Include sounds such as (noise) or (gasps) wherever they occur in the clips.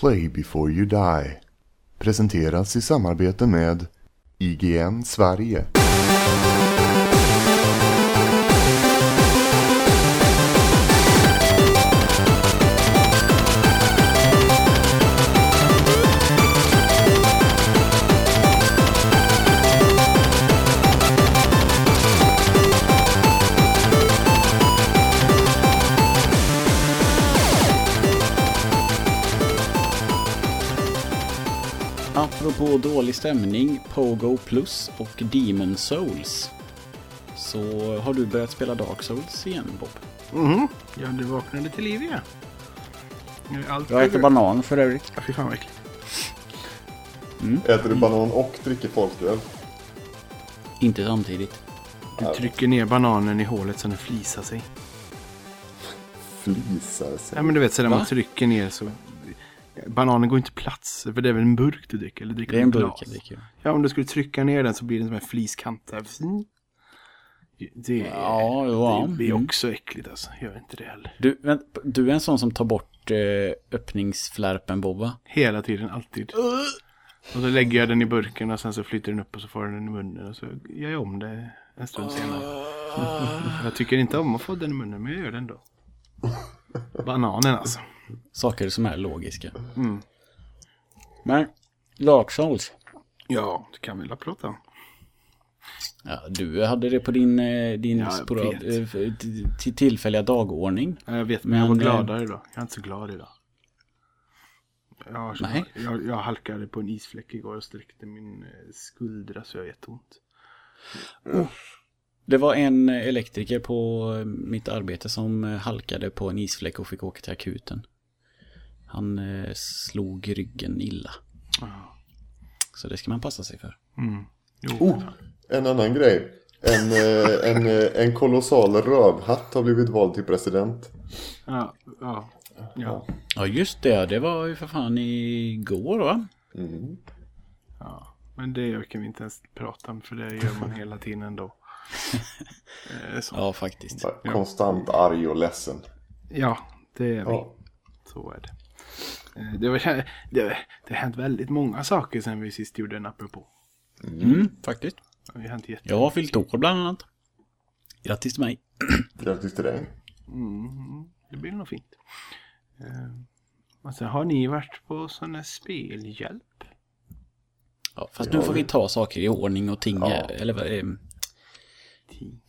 Play before you die. Presenteras i samarbete med IGN Sverige. Apropå dålig stämning, Pogo Plus och Demon Souls. Så har du börjat spela Dark Souls igen Bob? Mhm. Ja, du vaknade till liv igen. Allt Jag äter banan för övrigt. Ja, fy fan vad äckligt. Äter du banan och dricker folköl? Inte samtidigt. Du trycker ner bananen i hålet så den flisar sig. Flisar sig. Ja, men du vet så när Va? man trycker ner så... Bananen går inte plats. För det är väl en burk du dricker? Eller dricker Det är en burk jag dricker. Ja, om du skulle trycka ner den så blir det som en fliskant. där. Det, Ja, ja. det blir Mm. också äckligt alltså. Gör inte det heller. Du, vänt, du är en sån som tar bort eh, öppningsflärpen Bob va? Hela tiden, alltid. Och så lägger jag den i burken och sen så flyttar den upp och så får den i munnen. Och så gör jag om det en stund senare. (laughs) Jag tycker inte om att få den i munnen, men jag gör det ändå. Bananen alltså. Saker som är logiska. Mm. Men, Dark Souls. Ja, det kan vi väl prata om. Ja, du hade det på din, eh, din Ja, sporad, eh, till- till tillfälliga dagordning. Ja, Jag vet, men jag var Men, eh, gladare idag. Jag är inte så glad idag. Jag, Nej. jag, jag halkade på en isfläck igår och sträckte min eh, skuldra så jag har jätteont. Det var en eh, elektriker på eh, mitt arbete som eh, halkade på en isfläck och fick åka till akuten. Han eh, slog ryggen illa. Så det ska man passa sig för. Mm. Jo, Oh, en annan grej. En, eh, en, eh, en kolossal rövhatt har blivit vald till president. ja, ja, ja, Ja just det, det var ju för fan igår va? Mm. ja. Men det kan vi inte ens prata om för det gör man hela tiden ändå. (laughs) Eh, så. Ja faktiskt. Konstant arg och ledsen. Ja, det är vi. Ja. Så är det. Eh, Det, var, (laughs) det, det har hänt väldigt många saker sen vi sist gjorde en apropå. Mm, faktiskt. Det har hänt. Jag har fyllt år bland annat. Grattis till mig. (clears throat) Grattis till dig. Mm, det blir nog fint. Eh, och sen har ni varit på sån här spelhjälp? Ja, fast nu får vi ta saker i ordning och ting. Ja. Eller vad eh,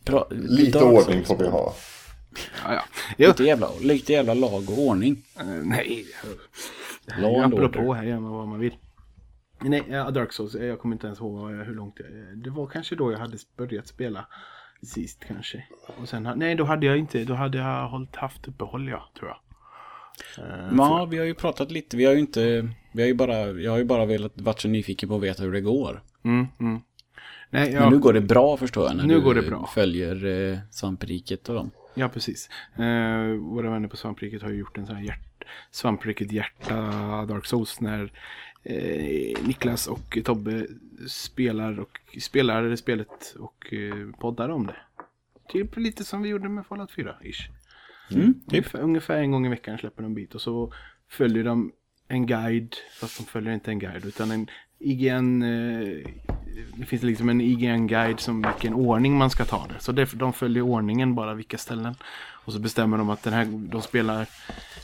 bra, Lite Dark ordning får vi ha. Ja, ja. Lite jävla, lite jävla lag och ordning. eh, nej. Law and apropå, order. här gör man vad man vill. Nej, ja, Dark Souls, jag kommer inte ens ihåg jag- hur långt jag... Det var kanske då jag hade börjat spela sist kanske. Och sen, nej, då hade jag inte, då hade jag hållit, haft uppehåll ja, tror jag. Eh, Ja, vi har ju pratat lite. Vi har ju inte... Vi har ju bara... Jag har ju bara velat varit så nyfiken på att veta hur det går. Mm, mm. Nej, Men ja, nu går det bra förstår jag. När Nu du går det bra. följer eh, svampriket och dem. ja precis. Eh, våra vänner på Svampriket har ju gjort en sån här hjärt, Svampriket hjärta Dark Souls när eh, Niklas och Tobbe spelar och spelar spelet och eh, poddar om det. Typ lite som vi gjorde med Fallout 4 ish. Mm, typ. Ungefär, ungefär en gång i veckan släpper de en bit och så följer de en guide, fast de följer inte en guide utan en IGN, eh, det finns liksom en IGN-guide som vilken ordning man ska ta det. Så det, de följer ordningen bara vilka ställen. Och så bestämmer de att den här, de spelar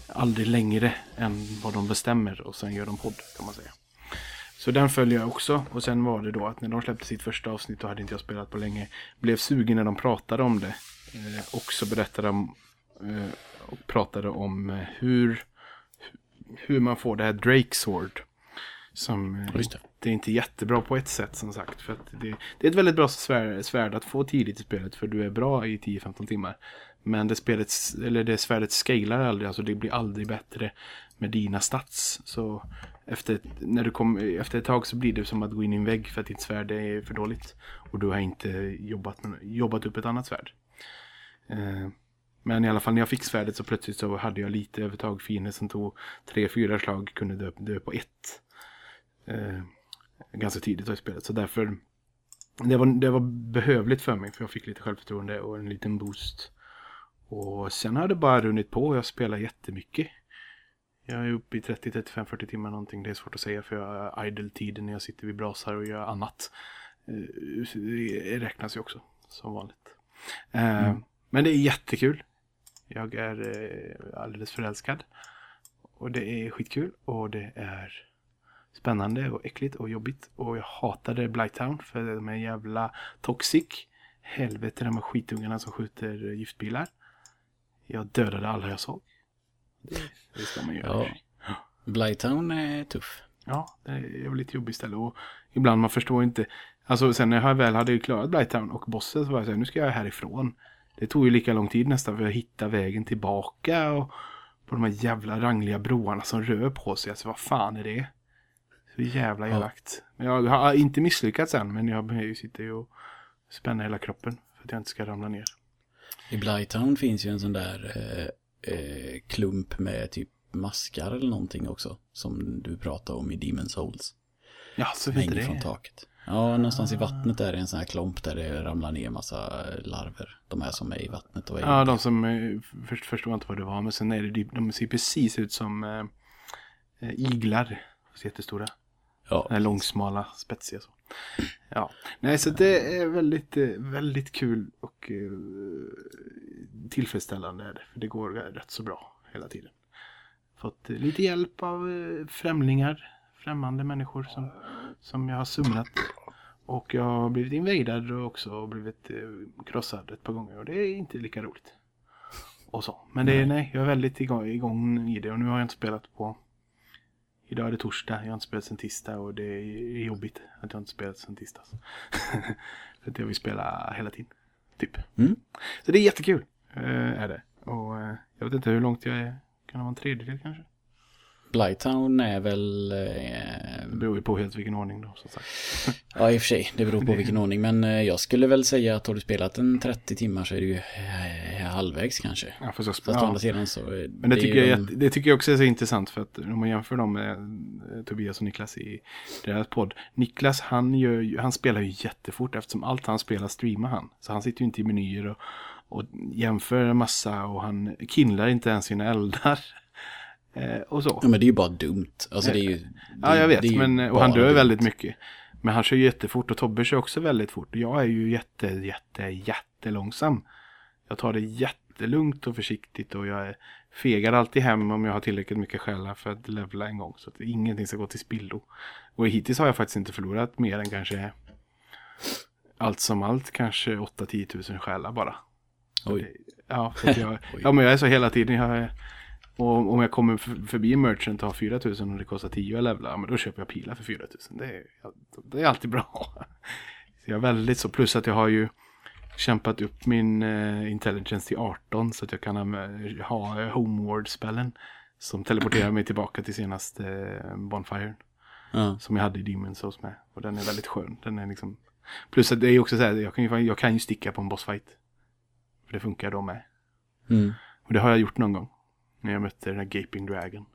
aldrig längre än vad de bestämmer och sen gör de podd kan man säga. Så den följer jag också. Och sen var det då att när de släppte sitt första avsnitt, då hade inte jag spelat på länge. Blev sugen när de pratade om det. Eh, och så berättade de eh, och pratade om eh, hur, hur man får det här Drake Sword. Som eh, Just det. det är inte jättebra på ett sätt som sagt. För det, det är ett väldigt bra svärd, svärd att få tidigt i spelet för du är bra i 10-15 timmar. Men det, spelet, eller det svärdet scalar aldrig, alltså det blir aldrig bättre med dina stats. Så efter, när du kom, efter ett tag så blir det som att gå in i en vägg för att ditt svärd är för dåligt. Och du har inte jobbat, jobbat upp ett annat svärd. Eh, men i alla fall när jag fick svärdet så plötsligt så hade jag lite övertag. Fiender som tog tre, fyra slag kunde dö, dö på ett. Eh, ganska tidigt i spelet. Så därför det var, det var behövligt för mig. För jag fick lite självförtroende och en liten boost. Och sen har det bara runnit på. Jag spelar jättemycket. Jag är uppe i 30, 35, 40 timmar någonting. Det är svårt att säga för jag har idle-tiden när jag sitter vid brasar och gör annat. Eh, Det räknas ju också som vanligt. Eh, Men det är jättekul. Jag är eh, alldeles förälskad. Och det är skitkul och det är spännande och äckligt och jobbigt. Och jag hatade Blighttown för de är jävla toxic. Helvete de här skitungarna som skjuter giftbilar. Jag dödade alla jag såg. Det, det ska man göra. Ja. Blighttown är tuff. Ja, det är väl lite jobbigt ställe. Och ibland man förstår inte. Alltså sen när jag väl hade klarat Blighttown och bossen så var jag så här, nu ska jag härifrån. Det tog ju lika lång tid nästan för att hitta vägen tillbaka och på de här jävla rangliga broarna som rör på sig. Alltså vad fan är det? Så jävla Ja. elakt. Men jag har inte misslyckats än men jag sitter ju och spänner hela kroppen för att jag inte ska ramla ner. I Blighttown finns ju en sån där eh, eh, klump med typ maskar eller någonting också. Som du pratade om i Demon Souls. Ja, så hänger det. från taket. Ja, någonstans i vattnet är det en sån här klump där det ramlar ner massa larver. De här som är i vattnet och är Ja, de som eh, först förstod inte vad det var men sen är det de, de ser precis ut som eh, eh, iglar. Så jättestora. Ja. Den långsmala, spetsiga så. Ja, nej så det är väldigt, eh, väldigt kul och eh, tillfredsställande är det. För det går rätt så bra hela tiden. Fått lite hjälp av eh, främlingar, främmande människor som, som jag har sumnat. Och jag har blivit invadad och också blivit krossad ett par gånger och det är inte lika roligt. Och så. Men det är, nej, jag är väldigt igång, igång i det och nu har jag inte spelat på Idag är det torsdag, jag har inte spelat sen tisdag och det är jobbigt att jag inte spelat sen tisdags. (laughs) För att jag vill spela hela tiden. Typ. Mm. Så det är jättekul. eh, är det. Och eh, jag vet inte hur långt jag är. Kan det vara en tredjedel kanske? Blighttown är väl... Eh, Det beror ju på helt vilken ordning då som sagt. (laughs) ja, i och för sig. Det beror på vilken ordning. Men eh, jag skulle väl säga att har du spelat en 30 timmar så är du ju eh, halvvägs kanske. Ja, fast jag, Fast å ja. andra sidan så... eh, Men det, är tycker jag, de- det tycker jag också är så intressant för att om man jämför dem med Tobias och Niklas i deras podd. Niklas han, gör, han spelar ju jättefort eftersom allt han spelar streamar han. Så han sitter ju inte i menyer och, och jämför en massa och han kindlar inte ens sina eldar. Eh, och så. Ja, men det är ju bara dumt. Alltså det är ju... Ja, det- jag vet. det Men, och han dör dumt. väldigt mycket. Men han kör jättefort och Tobbe kör också väldigt fort. Jag är ju jätte, jätte, jättelångsam. Jag tar det jättelugnt och försiktigt och jag är- fegar alltid hem om jag har tillräckligt mycket själar för att levla en gång. Så att ingenting ska gå till spillo. Och hittills har jag faktiskt inte förlorat mer än kanske allt som allt kanske 8-10 tusen själar bara. Oj. Ja, för att jag, (laughs) ja, men jag är så hela tiden. Jag och om jag kommer förbi en merchant och har 4000 och det kostar 10 att levla, men då köper jag pilar för 4000. Det är, det är alltid bra. (laughs) Så jag är väldigt så, plus att jag har ju kämpat upp min eh, intelligence till 18 så att jag kan ha, ha homeward-spellen som teleporterar mig tillbaka till senaste eh, Bonfire. Ja. Som jag hade i Demon Souls med. Och den är väldigt skön. Den är liksom... Plus att det är också så här, jag kan ju, jag kan ju sticka på en bossfight. För det funkar då med. Mm. Och det har jag gjort någon gång. När jag mötte den här Gaping Dragon.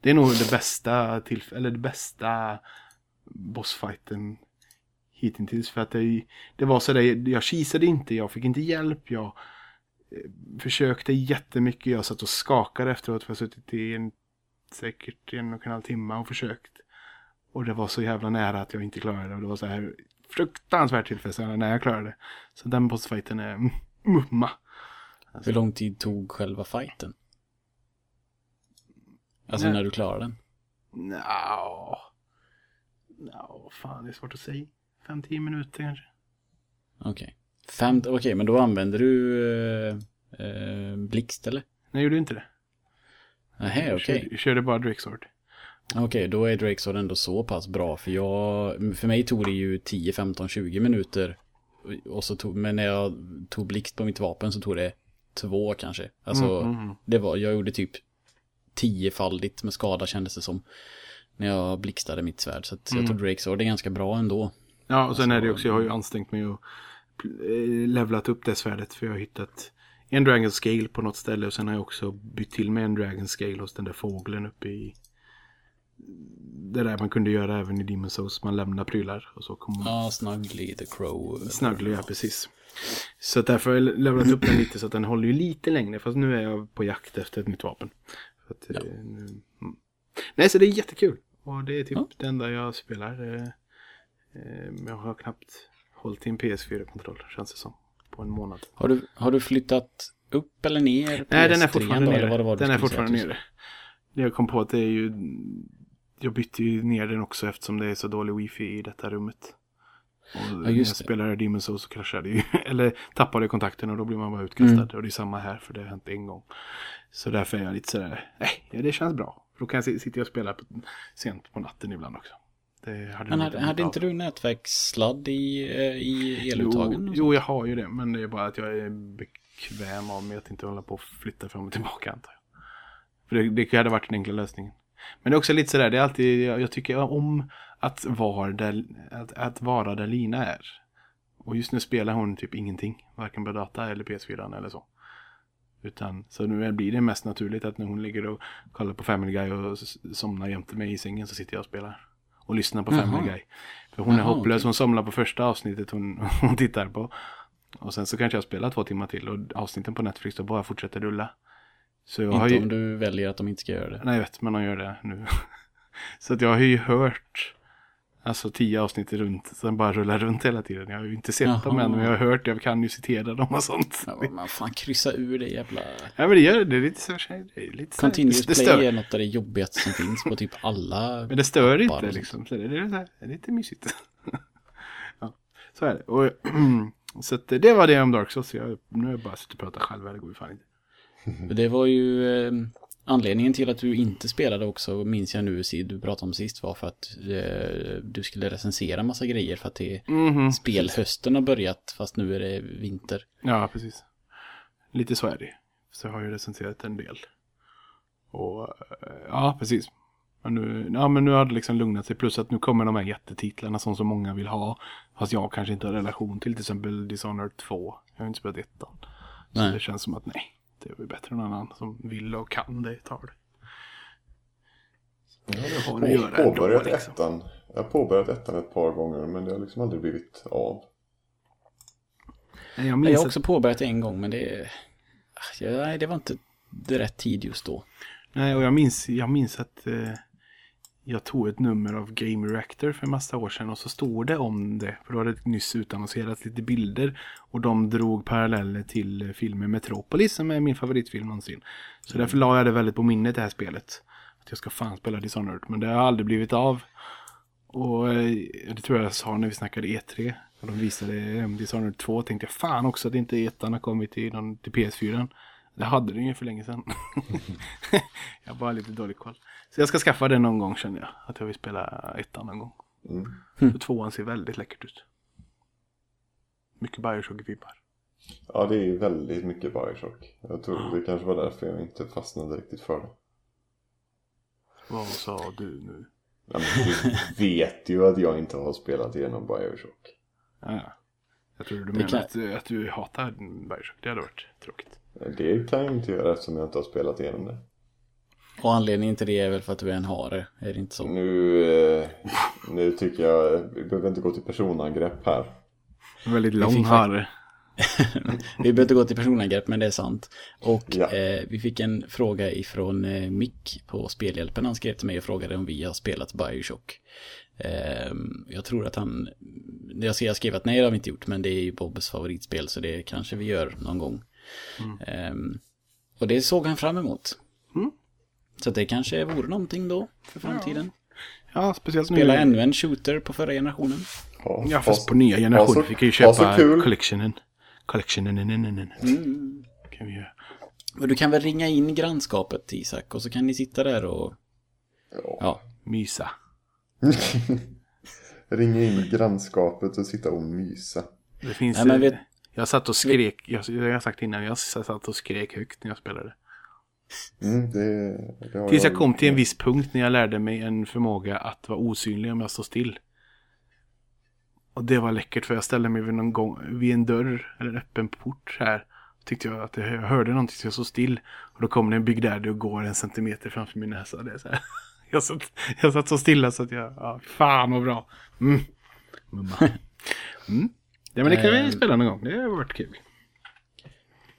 Det är nog det bästa tillfället. eller det bästa bossfighten hittills. För att det, det var så där, jag kisade inte, jag fick inte hjälp, jag eh, försökte jättemycket, jag satt och skakade efteråt för jag har suttit i en, säkert en och en halv timme och försökt. Och det var så jävla nära att jag inte klarade det och det var så här fruktansvärt tillfredsställande när jag klarade det. Så den bossfighten är mumma. mumma. Hur lång tid tog själva fighten? Alltså Nej. när du klarade den? Nja, Nja, fan det är svårt att säga. 5-10 minuter kanske. Okej. Fem, okej, men då använder du eh, eh, blixt eller? Nej, jag gjorde inte det. Jag okej. körde, jag körde bara Drakesword. Okej, då är Drakesword ändå så pass bra. För jag, för mig tog det ju 10, 15, 20 minuter. Och så tog, men när jag tog blixt på mitt vapen så tog det två kanske. Alltså, Mm, mm, mm. det var, jag gjorde typ tiofaldigt med skada kändes det som. När jag blixtade mitt svärd. Så att Mm. jag tror Drakesword är ganska bra ändå. Ja, och sen är det Alltså, också, jag har ju ansträngt mig och eh, levlat upp det svärdet. För jag har hittat en Dragon Scale på något ställe. Och sen har jag också bytt till med en Dragon Scale hos den där fågeln uppe i... Det där man kunde göra även i Demon's Souls. Man lämnar prylar och så kommer man... Ja, Snuggly the Crow. Snuggly, ja precis. Så därför har jag levlat upp den lite så att den håller ju lite längre. Fast nu är jag på jakt efter ett nytt vapen. Att, eh, nu Nej, så det är jättekul. Och det är typ Ja. det enda jag spelar. Eh, eh, jag har knappt hållit i en PS4-kontroll, känns det som. På en månad. Har du, har du flyttat upp eller ner? Nej, den är PS3 fortfarande nere. var du Den är fortfarande nere. Det jag kom på att det är ju... Jag bytte ju ner den också eftersom det är så dålig wifi i detta rummet. Och när jag just det. spelade Demon's Souls så kraschade det ju. (laughs) Eller tappade kontakten och då blir man bara utkastad. Mm. Och det är samma här för det har hänt en gång. Så därför är jag lite sådär, nej, det känns bra. För då kan jag si- sitta och spela på, sent på natten ibland också. Hade Men hade, inte hade inte du nätverkssladd i, eh, i eluttagen? Jo, jo, jag har ju det. Men det är bara att jag är bekväm av mig att inte hålla på och flytta fram och tillbaka antar jag. För det, det hade varit den enkla lösningen. Men det är också lite sådär, det är alltid, jag, jag tycker om att vara, där, att, att vara där Lina är. Och just nu spelar hon typ ingenting. Varken på data eller PS4 eller så. Utan, så nu blir det mest naturligt att när hon ligger och kollar på Family Guy och somnar jämte mig i sängen så sitter jag och spelar. Och lyssnar på Jaha. Family Guy. För hon är Jaha, hopplös, okej. hon somnar på första avsnittet hon, (laughs) hon tittar på. Och sen så kanske jag spelar två timmar till och avsnitten på Netflix då bara fortsätter rulla. Så jag har Inte ju... om du väljer att de inte ska göra det. Nej, jag vet, men de gör det nu. (laughs) så att jag har ju hört alltså tio avsnitt runt, sen bara rullar runt hela tiden. Jag har ju inte sett dem Jaha. än, men jag har hört, jag kan ju citera dem och sånt. Ja, men fan kryssa ur det jävla... Ja, men det gör det, det är lite så, det är lite så Continuous det, play stör, är något av det jobbigaste som finns på typ alla... Men det stör inte liksom. Så det, är så här, det är lite mysigt. (laughs) ja, så är det. Och, (clears throat) så att det var det om Dark Souls. Jag, nu har jag bara suttit och pratat själv. Det går ju fan inte. Det var ju eh, anledningen till att du inte spelade också, minns jag nu, du pratade om sist, var för att eh, du skulle recensera massa grejer för att det Mhm. spelhösten har börjat, fast nu är det vinter. Ja, precis. Lite så är det. Så jag har ju recenserat en del. Och eh, ja, precis. Men nu, ja, men nu har det liksom lugnat sig. Plus att nu kommer de här jättetitlarna som så många vill ha. Fast jag kanske inte har relation till. Till exempel Dishonored 2. Jag har inte spelat ettan. Så det känns som att nej. Det är väl bättre än någon annan som vill och kan det. Tar det. Jag har påbörjat liksom. ettan. Jag har påbörjat ettan ett par gånger men det har liksom aldrig blivit av. Jag Jag har att- också påbörjat en gång, men det... Ja, nej, det var inte det rätt tid just då. Nej, och jag minns, jag minns att eh, jag tog ett nummer av Game Reactor för en massa år sedan och så stod det om det. För då hade det nyss utannonserats lite bilder och de drog paralleller till eh, filmen Metropolis som är min favoritfilm någonsin. Så därför la jag det väldigt på minnet det här spelet. Att jag ska fan spela Dishonored, men det har aldrig blivit av. Och eh, det tror jag jag sa när vi snackade E3. Och de visade eh, Dishonored 2 tänkte jag fan också att inte ettan har kommit till, någon, till PS4. Det hade den ju för länge sedan. (laughs) jag har bara lite dålig koll. Så jag ska skaffa den någon gång känner jag. Att jag vill spela ettan någon gång. Mm. För tvåan ser väldigt läckert ut. Mycket Bioshock-vibbar. Ja, det är ju väldigt mycket Bioshock. Jag tror det kanske var därför jag inte fastnade riktigt för det. Vad sa du nu? Ja, men du (laughs) vet ju att jag inte har spelat igenom Bioshock. Ja, ja. Jag tror du Det menar kan- att, att du hatar Bioshock. Det hade varit tråkigt. Det kan jag inte göra eftersom jag inte har spelat igenom det. Och anledningen till det är väl för att du är en hare, är det inte så? Nu, eh, nu tycker jag, vi behöver inte gå till personangrepp här. Väldigt lång hare. (laughs) Vi behöver inte gå till personangrepp, men det är sant. Och Ja. eh, vi fick en fråga ifrån eh, Mick på Spelhjälpen. Han skrev till mig och frågade om vi har spelat Bioshock. Eh, jag tror att han... Jag ser jag skrev att nej, det har vi inte gjort, men det är ju Bobbs favoritspel, så det kanske vi gör någon gång. Eh, och det såg han fram emot. Mm. Så det kanske vore någonting då för framtiden. Ja, speciellt nu. Spela ännu en shooter på förra generationen. Ja, ha fast på nya generationen. så- Vi kan ju köpa collectionen. Collectionen. Mm. Kan vi göra. Men du kan väl ringa in grannskapet Isak och så kan ni sitta där och... Ja. Ja, Mysa. (laughs) Ringa in grannskapet och sitta och mysa. Det finns... Nej, men vet- Jag satt och skrek. Jag, jag har sagt innan. Jag satt och skrek högt när jag spelade. Mm, det, det har Tills jag kom till en viss punkt när jag lärde mig en förmåga att vara osynlig om jag står still. Och det var läckert för jag ställde mig vid, någon gång, vid en dörr eller en öppen port här. Tyckte jag att jag hörde någonting så jag stod still. Och då kom det en Big Daddy och går en centimeter framför min näsa. Det är så här. (laughs) Jag, satt, jag satt så stilla så att jag, ja, fan vad bra. Mm. Mumma. (laughs) Mm. Ja men det kan vi Eh. spela någon gång, det har varit kul.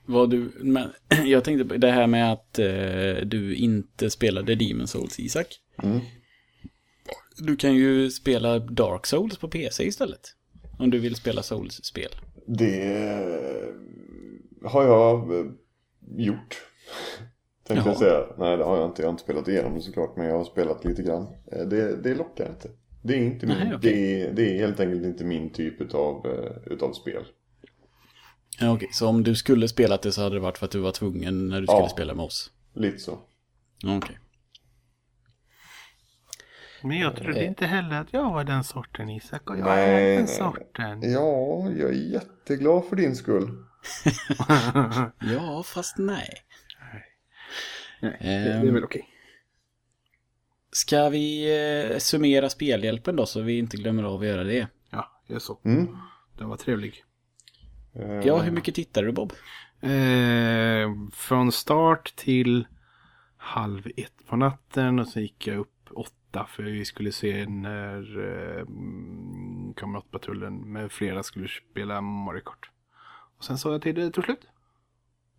Vad du, men (clears throat) jag tänkte på det här med att eh, du inte spelade Demon Souls, Isak. Mm. Du kan ju spela Dark Souls på PC istället. Om du vill spela Souls-spel. Det har jag eh, gjort. (laughs) Tänkte jag Jaha. säga. Nej det har jag inte. Jag har inte spelat igenom det såklart. Men jag har spelat lite grann. Eh, Det, det lockar inte. Det är inte min, Nej, okej. det, är, det är helt enkelt inte min typ utav, eh, utav spel. Ja, okej, så om du skulle spelat det så hade det varit för att du var tvungen när du skulle Ja. spela med oss? Lite så. Okej. Men jag trodde Eh. inte heller att jag var den sorten Isak. Och jag Nej, är den nej, sorten. Ja, jag är jätteglad för din skull. (laughs) Ja, fast nej. Nej, det, Ehm. det är väl okej. Ska vi eh, summera spelhjälpen då så vi inte glömmer av att göra det? Ja, jag så. Mm. Den var trevlig. Ja, hur mycket tittar du Bob? Eh, från start till halv ett på natten och så gick jag upp åtta för vi skulle se när eh, mm, Kamratpatrullen med flera skulle spela Mario Kart. Och sen såg jag till det tog slut.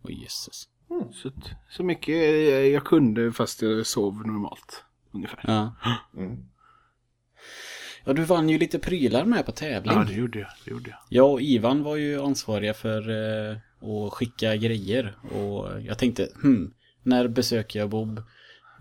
Åh jösses. Så, att- så mycket eh, jag kunde fast jag sov normalt. Ungefär. Ja. Mm. ja, du vann ju lite prylar med på tävling. Ja, det gjorde jag. Det gjorde jag. Jag och Ivan var ju ansvariga för eh, att skicka grejer. Och jag tänkte, hmm, när besöker jag Bob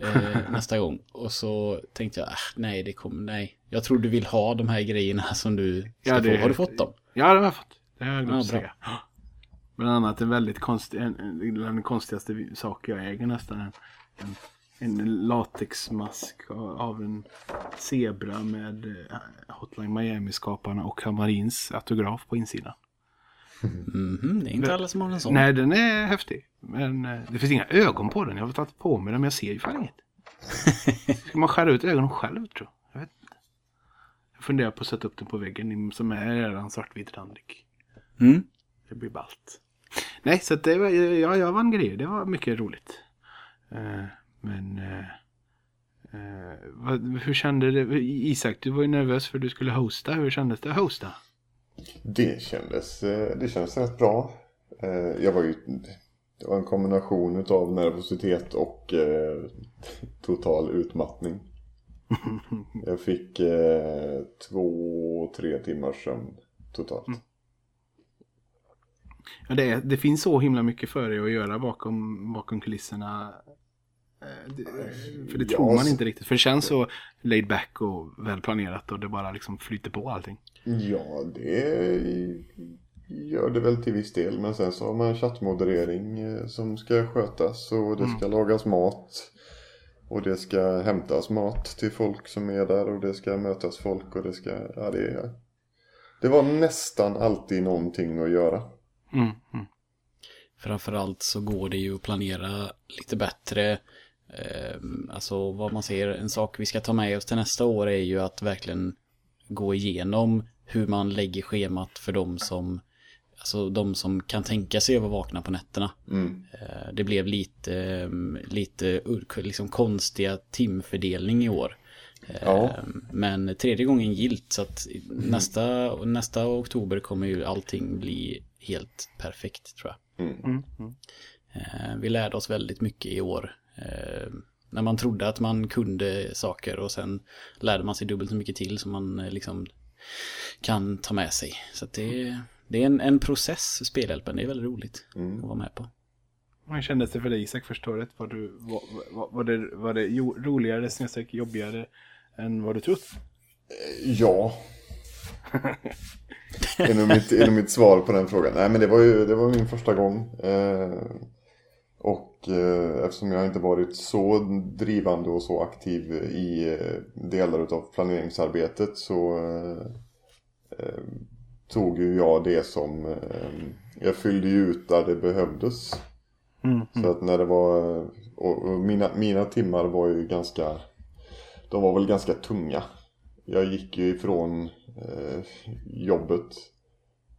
eh, (laughs) nästa gång? Och så tänkte jag, ah, nej, det kommer, nej. Jag tror du vill ha de här grejerna som du ska Ja, det- få. Har du fått dem? Ja, det har jag fått. Det har jag glömt Ja, bra. säga. (gasps) Bland annat en väldigt konstig, en, en, den konstigaste sak jag äger nästan. En, en, en latexmask av- en zebra med eh, Hotline Miami-skaparna och Hamarins autograf på insidan. Mhm, det är inte alla som har en sån. Nej, den är häftig. Men eh, det finns inga ögon på den. Jag har tagit på mig den, men jag ser ju fan inget. (laughs) Ska man skära ut ögonen själv, tror jag? Jag vet inte. Jag funderar på att sätta upp den på väggen som är redan svartvit randig. Mm. Det blir ballt. Nej, så det var, ja, jag vann grejer. Det var mycket roligt. Men eh, eh, vad, hur kände det? Isak, du var ju nervös för du skulle hosta. Hur kändes det att hosta? Det kändes, eh, det kändes rätt bra. Eh, Jag var ju... Det var en kombination utav nervositet och eh, total utmattning. (laughs) Jag fick eh, två, tre timmars sömn totalt. Ja, det, är, det finns så himla mycket för dig att göra bakom, bakom kulisserna. Eh, det, för det Ja, tror man inte riktigt. För det känns så laid back och välplanerat och det bara liksom flyter på allting. Ja, det gör det väl till viss del. Men sen så har man chattmoderering eh, som ska skötas och det ska lagas mat. Och det ska hämtas mat till folk som är där och det ska mötas folk och det ska, ja det är... Det var nästan alltid någonting att göra. Mm, mm. Framförallt så går det ju att planera lite bättre. Eh, alltså vad man ser, en sak vi ska ta med oss till nästa år är ju att verkligen gå igenom hur man lägger schemat för de som Alltså de som kan tänka sig att vara vakna på nätterna. Mm. Eh, Det blev lite, eh, lite liksom konstiga timfördelning i år. Ja. Men tredje gången gilt så att nästa, nästa oktober kommer ju allting bli helt perfekt tror jag. Mm. Mm, mm. Vi lärde oss väldigt mycket i år. Eh, När man trodde att man kunde saker och sen lärde man sig dubbelt så mycket till som man eh, liksom kan ta med sig. Så att det, det är en, en process, spelhjälpen. Det är väldigt roligt Mm. att vara med på. Hur kändes det för dig Isak första året? Var, du, var, var, var det, var det jo, roligare, snedstreck jobbigare än vad du trott? Ja. (laughs) är, nog mitt, är nog mitt svar på den frågan. Nej men det var ju det var min första gång. Eh, och eh, eftersom jag inte varit så drivande och så aktiv i eh, delar av planeringsarbetet så eh, tog ju jag det som jag fyllde ju ut där det behövdes. Mm, Så att när det var, och, och mina, mina timmar var ju ganska, de var väl ganska tunga. Jag gick ju ifrån jobbet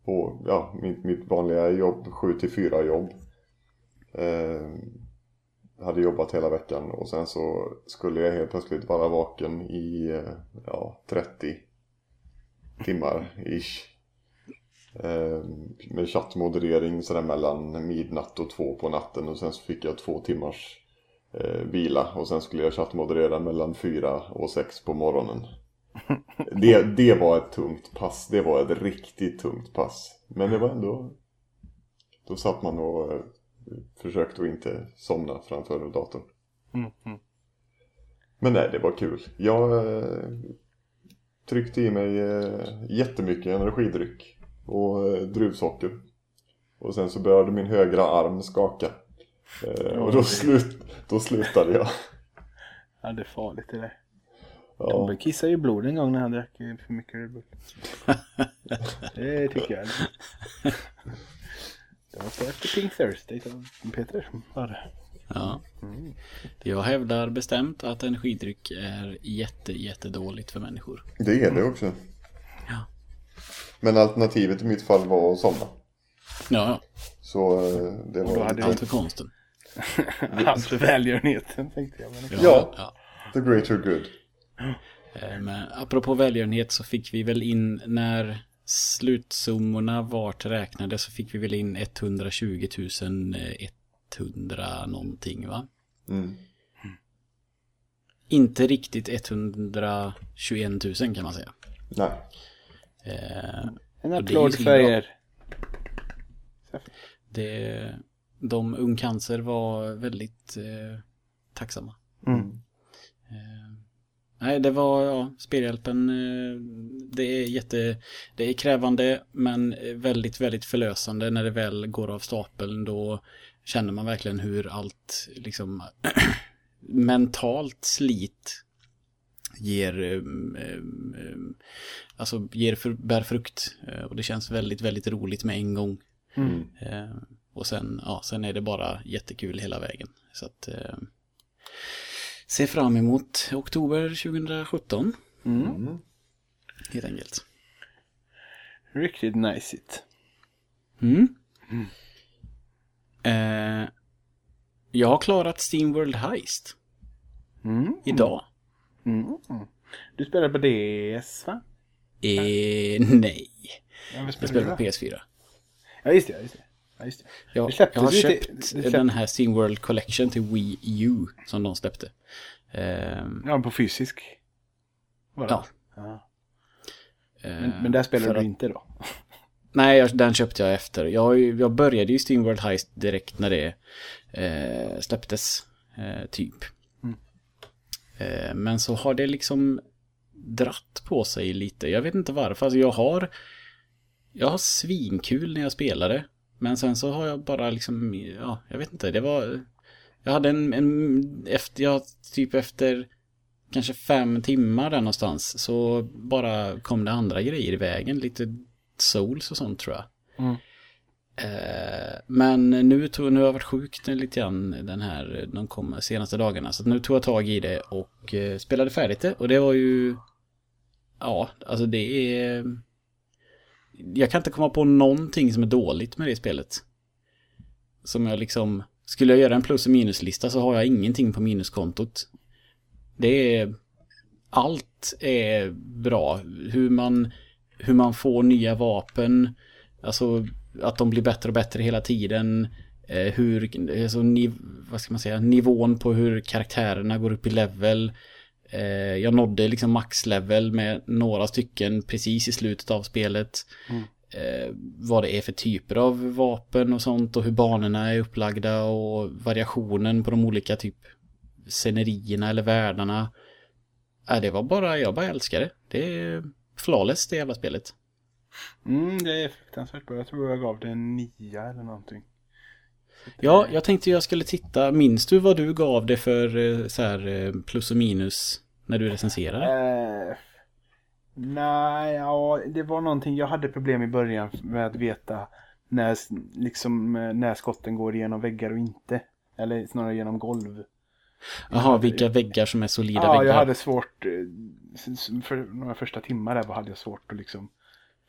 på, ja, mitt, mitt vanliga jobb, 7 till 4 jobb. Eh, hade jobbat hela veckan och sen så skulle jag helt plötsligt vara vaken i, eh, ja, 30 timmar ish. Eh, med chattmoderering sådär mellan midnatt och två på natten och sen så fick jag två timmars eh, vila och sen skulle jag chattmoderera mellan fyra och sex på morgonen. (laughs) Det, det var ett tungt pass, det var ett riktigt tungt pass. Men det var ändå... Då satt man och försökte att inte somna framför datorn. Mm, mm. Men nej, det var kul. Jag eh, tryckte i mig eh, jättemycket energidryck och eh, druvsocker. Och sen så började min högra arm skaka. Eh, och då, slut, då slutade jag. Ja, det är farligt det där. Ja, Tobbe kissade ju blod en gång när han drack för mycket Red Bull. (laughs) det tycker jag. Var så efter Pink Thursday som Peter var det. Ja. Jag hävdar bestämt att energidryck är jätte, jättedåligt för människor. det är det också. Ja. Men alternativet i mitt fall var att somna. Ja, Så eh, det Och då var hade allt för konsten. (laughs) Allt för välgörenheten tänkte jag. Men... Ja, Ja. the greater good. Eh, Men apropå välgörenhet så fick vi väl in när slutsummorna vart räknade så fick vi väl in 120 100 någonting va? Mm. Inte riktigt 121 000 kan man säga. Nej. Eh, En applåd för er. det, de ungcancer var väldigt eh, tacksamma. Mm. Nej, det var, ja, spelhjälpen, eh, det är jätte, det är krävande men väldigt, väldigt förlösande när det väl går av stapeln. Då känner man verkligen hur allt, liksom, (clears throat) mentalt slit ger, eh, eh, alltså ger för, bär frukt. Och det känns väldigt, väldigt roligt med en gång. Mm. Och sen, ja, sen är det bara jättekul hela vägen. Så att se fram emot oktober 2017 Mm. Mm. helt enkelt. Riktigt nice it. Mm. Eh, jag har klarat Steamworld Heist Mm. idag. Mm. Du spelar på DS va? Eh, nej, Ja, jag spelar på då? PS4. Ja, just det. Just det. Ja, just det. Jag, Det jag har till- köpt det släpp- den här Steamworld Collection till Wii U som de släppte. Eh, Ja, på fysisk. Det? ja. Ja. eh, Men, men där spelar du att- inte då? (laughs) Nej, den köpte jag efter. Jag, jag började ju Steamworld Heist direkt när det eh, släpptes. Eh, typ. Mm. Eh, men så har det liksom dratt på sig lite. Jag vet inte varför. Alltså jag har jag har svinkul när jag spelade. Men sen så har jag bara liksom, ja, jag vet inte. Det var, jag hade en, en efter, jag typ efter kanske fem timmar där någonstans så bara kom det andra grejer i vägen. Lite souls och sånt tror jag. Mm. Eh, men nu, tog, nu har jag varit sjuk lite grann den här, de kom senaste dagarna. Så nu tog jag tag i det och eh, spelade färdigt det. Och det var ju, ja, alltså det är, jag kan inte komma på någonting som är dåligt med det spelet. Som jag liksom, skulle jag göra en plus och minuslista så har jag ingenting på minuskontot. Det är, allt är bra. Hur man, hur man får nya vapen, alltså att de blir bättre och bättre hela tiden. Eh, hur, alltså, niv, vad ska man säga, nivån på hur karaktärerna går upp i level. Eh, jag nådde liksom maxlevel med några stycken precis i slutet av spelet. Mm. Eh, vad det är för typer av vapen och sånt och hur banorna är upplagda och variationen på de olika typ scenerierna eller världarna. Äh, det var bara, jag bara älskar det. Det är flawless det jävla spelet. Mm, det är fruktansvärt bra. Jag tror jag gav det en nia eller någonting. Ja, jag tänkte jag skulle titta. Minns du vad du gav det för eh, så här eh, plus och minus när du recenserade? Eh, nej, ja, det var någonting. Jag hade problem i början med att veta när, liksom, eh, när skotten går igenom väggar och inte. Eller snarare genom golv. Jaha, vilka väggar som är solida Ja, väggar? jag hade svårt. eh, För några första timmar där hade jag svårt att liksom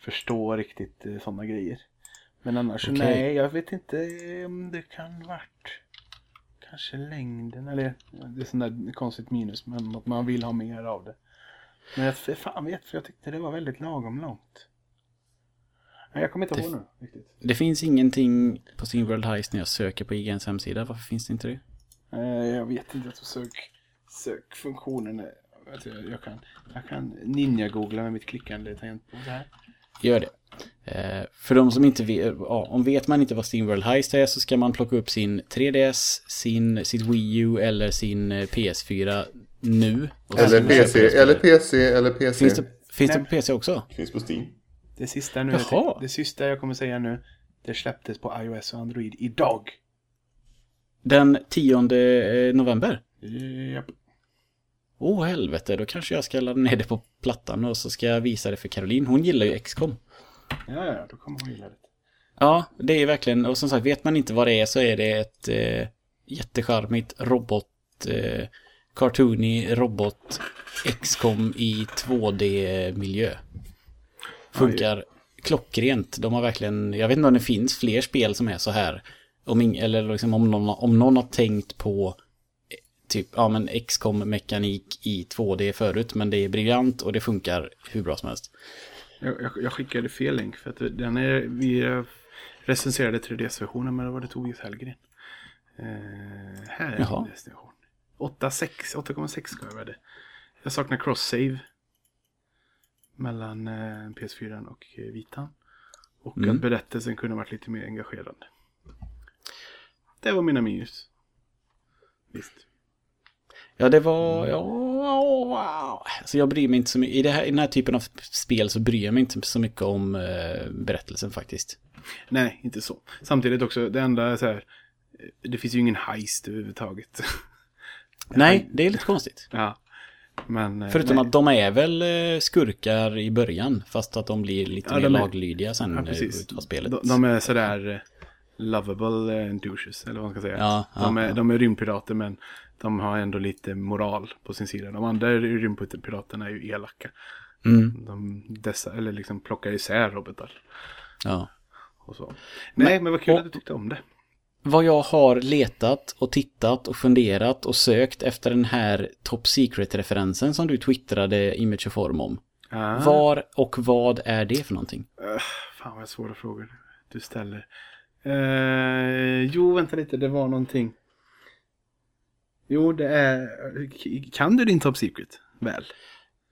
förstå riktigt sådana grejer. Men annars, Okej. nej, jag vet inte om det kan varit kanske längden eller det är sånt där konstigt minus men att man vill ha mer av det. Men jag fan vet för jag tyckte det var väldigt lagom långt. Nej, jag kommer inte ihåg nu riktigt. Det finns ingenting på SteamWorld Heist när jag söker på IGNs hemsida. Varför finns det inte det? Eh, jag vet inte, jag tror sök, sökfunktionen är... du, Jag kan, jag kan ninja-googla med mitt klickande tangentbord här. Gör det. Eh, för de som inte vet, ja, om vet man inte vad SteamWorld Heist är så ska man plocka upp sin 3DS, sin, sitt Wii U eller sin eh, PS4 nu. Och Eller PC, det eller. PC, eller PC. Finns det, finns det på PC också? Finns på Steam. Det sista nu, Jaha. det sista jag kommer säga nu, det släpptes på iOS och Android idag. Den 10 november? Japp. Åh oh, helvete, då kanske jag ska ladda ner det på plattan och så ska jag visa det för Caroline. Hon gillar ju XCOM. Ja, ja, då kommer hon gilla det. Ja, det är verkligen, och som sagt, vet man inte vad det är så är det ett eh, jättecharmigt robot, eh, cartoony robot XCOM i 2D-miljö. Funkar klockrent. De har verkligen, jag vet inte om det finns fler spel som är så här. Om ing, eller liksom om någon, om någon har tänkt på typ, ja men XCOM-mekanik i 2D förut, men det är briljant och det funkar hur bra som helst. Jag, jag, jag skickade fel länk för att den är, vi eh, recenserade 3DS-versionen men det var det Tobias Hellgren. Eh, här är Jaha. min destination. 8,6 8,6 ska jag det. Jag saknar cross-save. Mellan eh, PS4 och eh, Vitan. Och Mm. att berättelsen kunde varit lite mer engagerande. Det var mina minus. Visst. Ja, det var... Ja, wow. Alltså jag bryr mig inte så mycket. I, det här, I den här typen av spel så bryr jag mig inte så mycket om eh, berättelsen faktiskt. Nej, inte så. Samtidigt också, det enda är så här. eh, Det finns ju ingen heist överhuvudtaget. (laughs) Nej, det är lite konstigt. ja. Men... eh, Förutom nej. att de är väl eh, skurkar i början, fast att de blir lite Ja, mer är- laglydiga sen Ja, precis. utav spelet. De, de är sådär lovable douches, eller vad man ska säga. Ja, ja, de, är, ja. de är rymdpirater, men de har ändå lite moral på sin sida. De andra rymdpiraterna är ju elaka. Mm, De dessa, eller liksom plockar isär robotar ja. och så. Nej, men, vad kul och- att du tyckte om det. Vad jag har letat och tittat och funderat och sökt efter den här Top Secret-referensen som du twittrade Image och Form om. Ah, Var och vad är det för någonting? eh, fan vad svåra frågor du ställer. Eh, jo, vänta lite, det var någonting. Jo, det är... Kan du din Top Secret? Väl?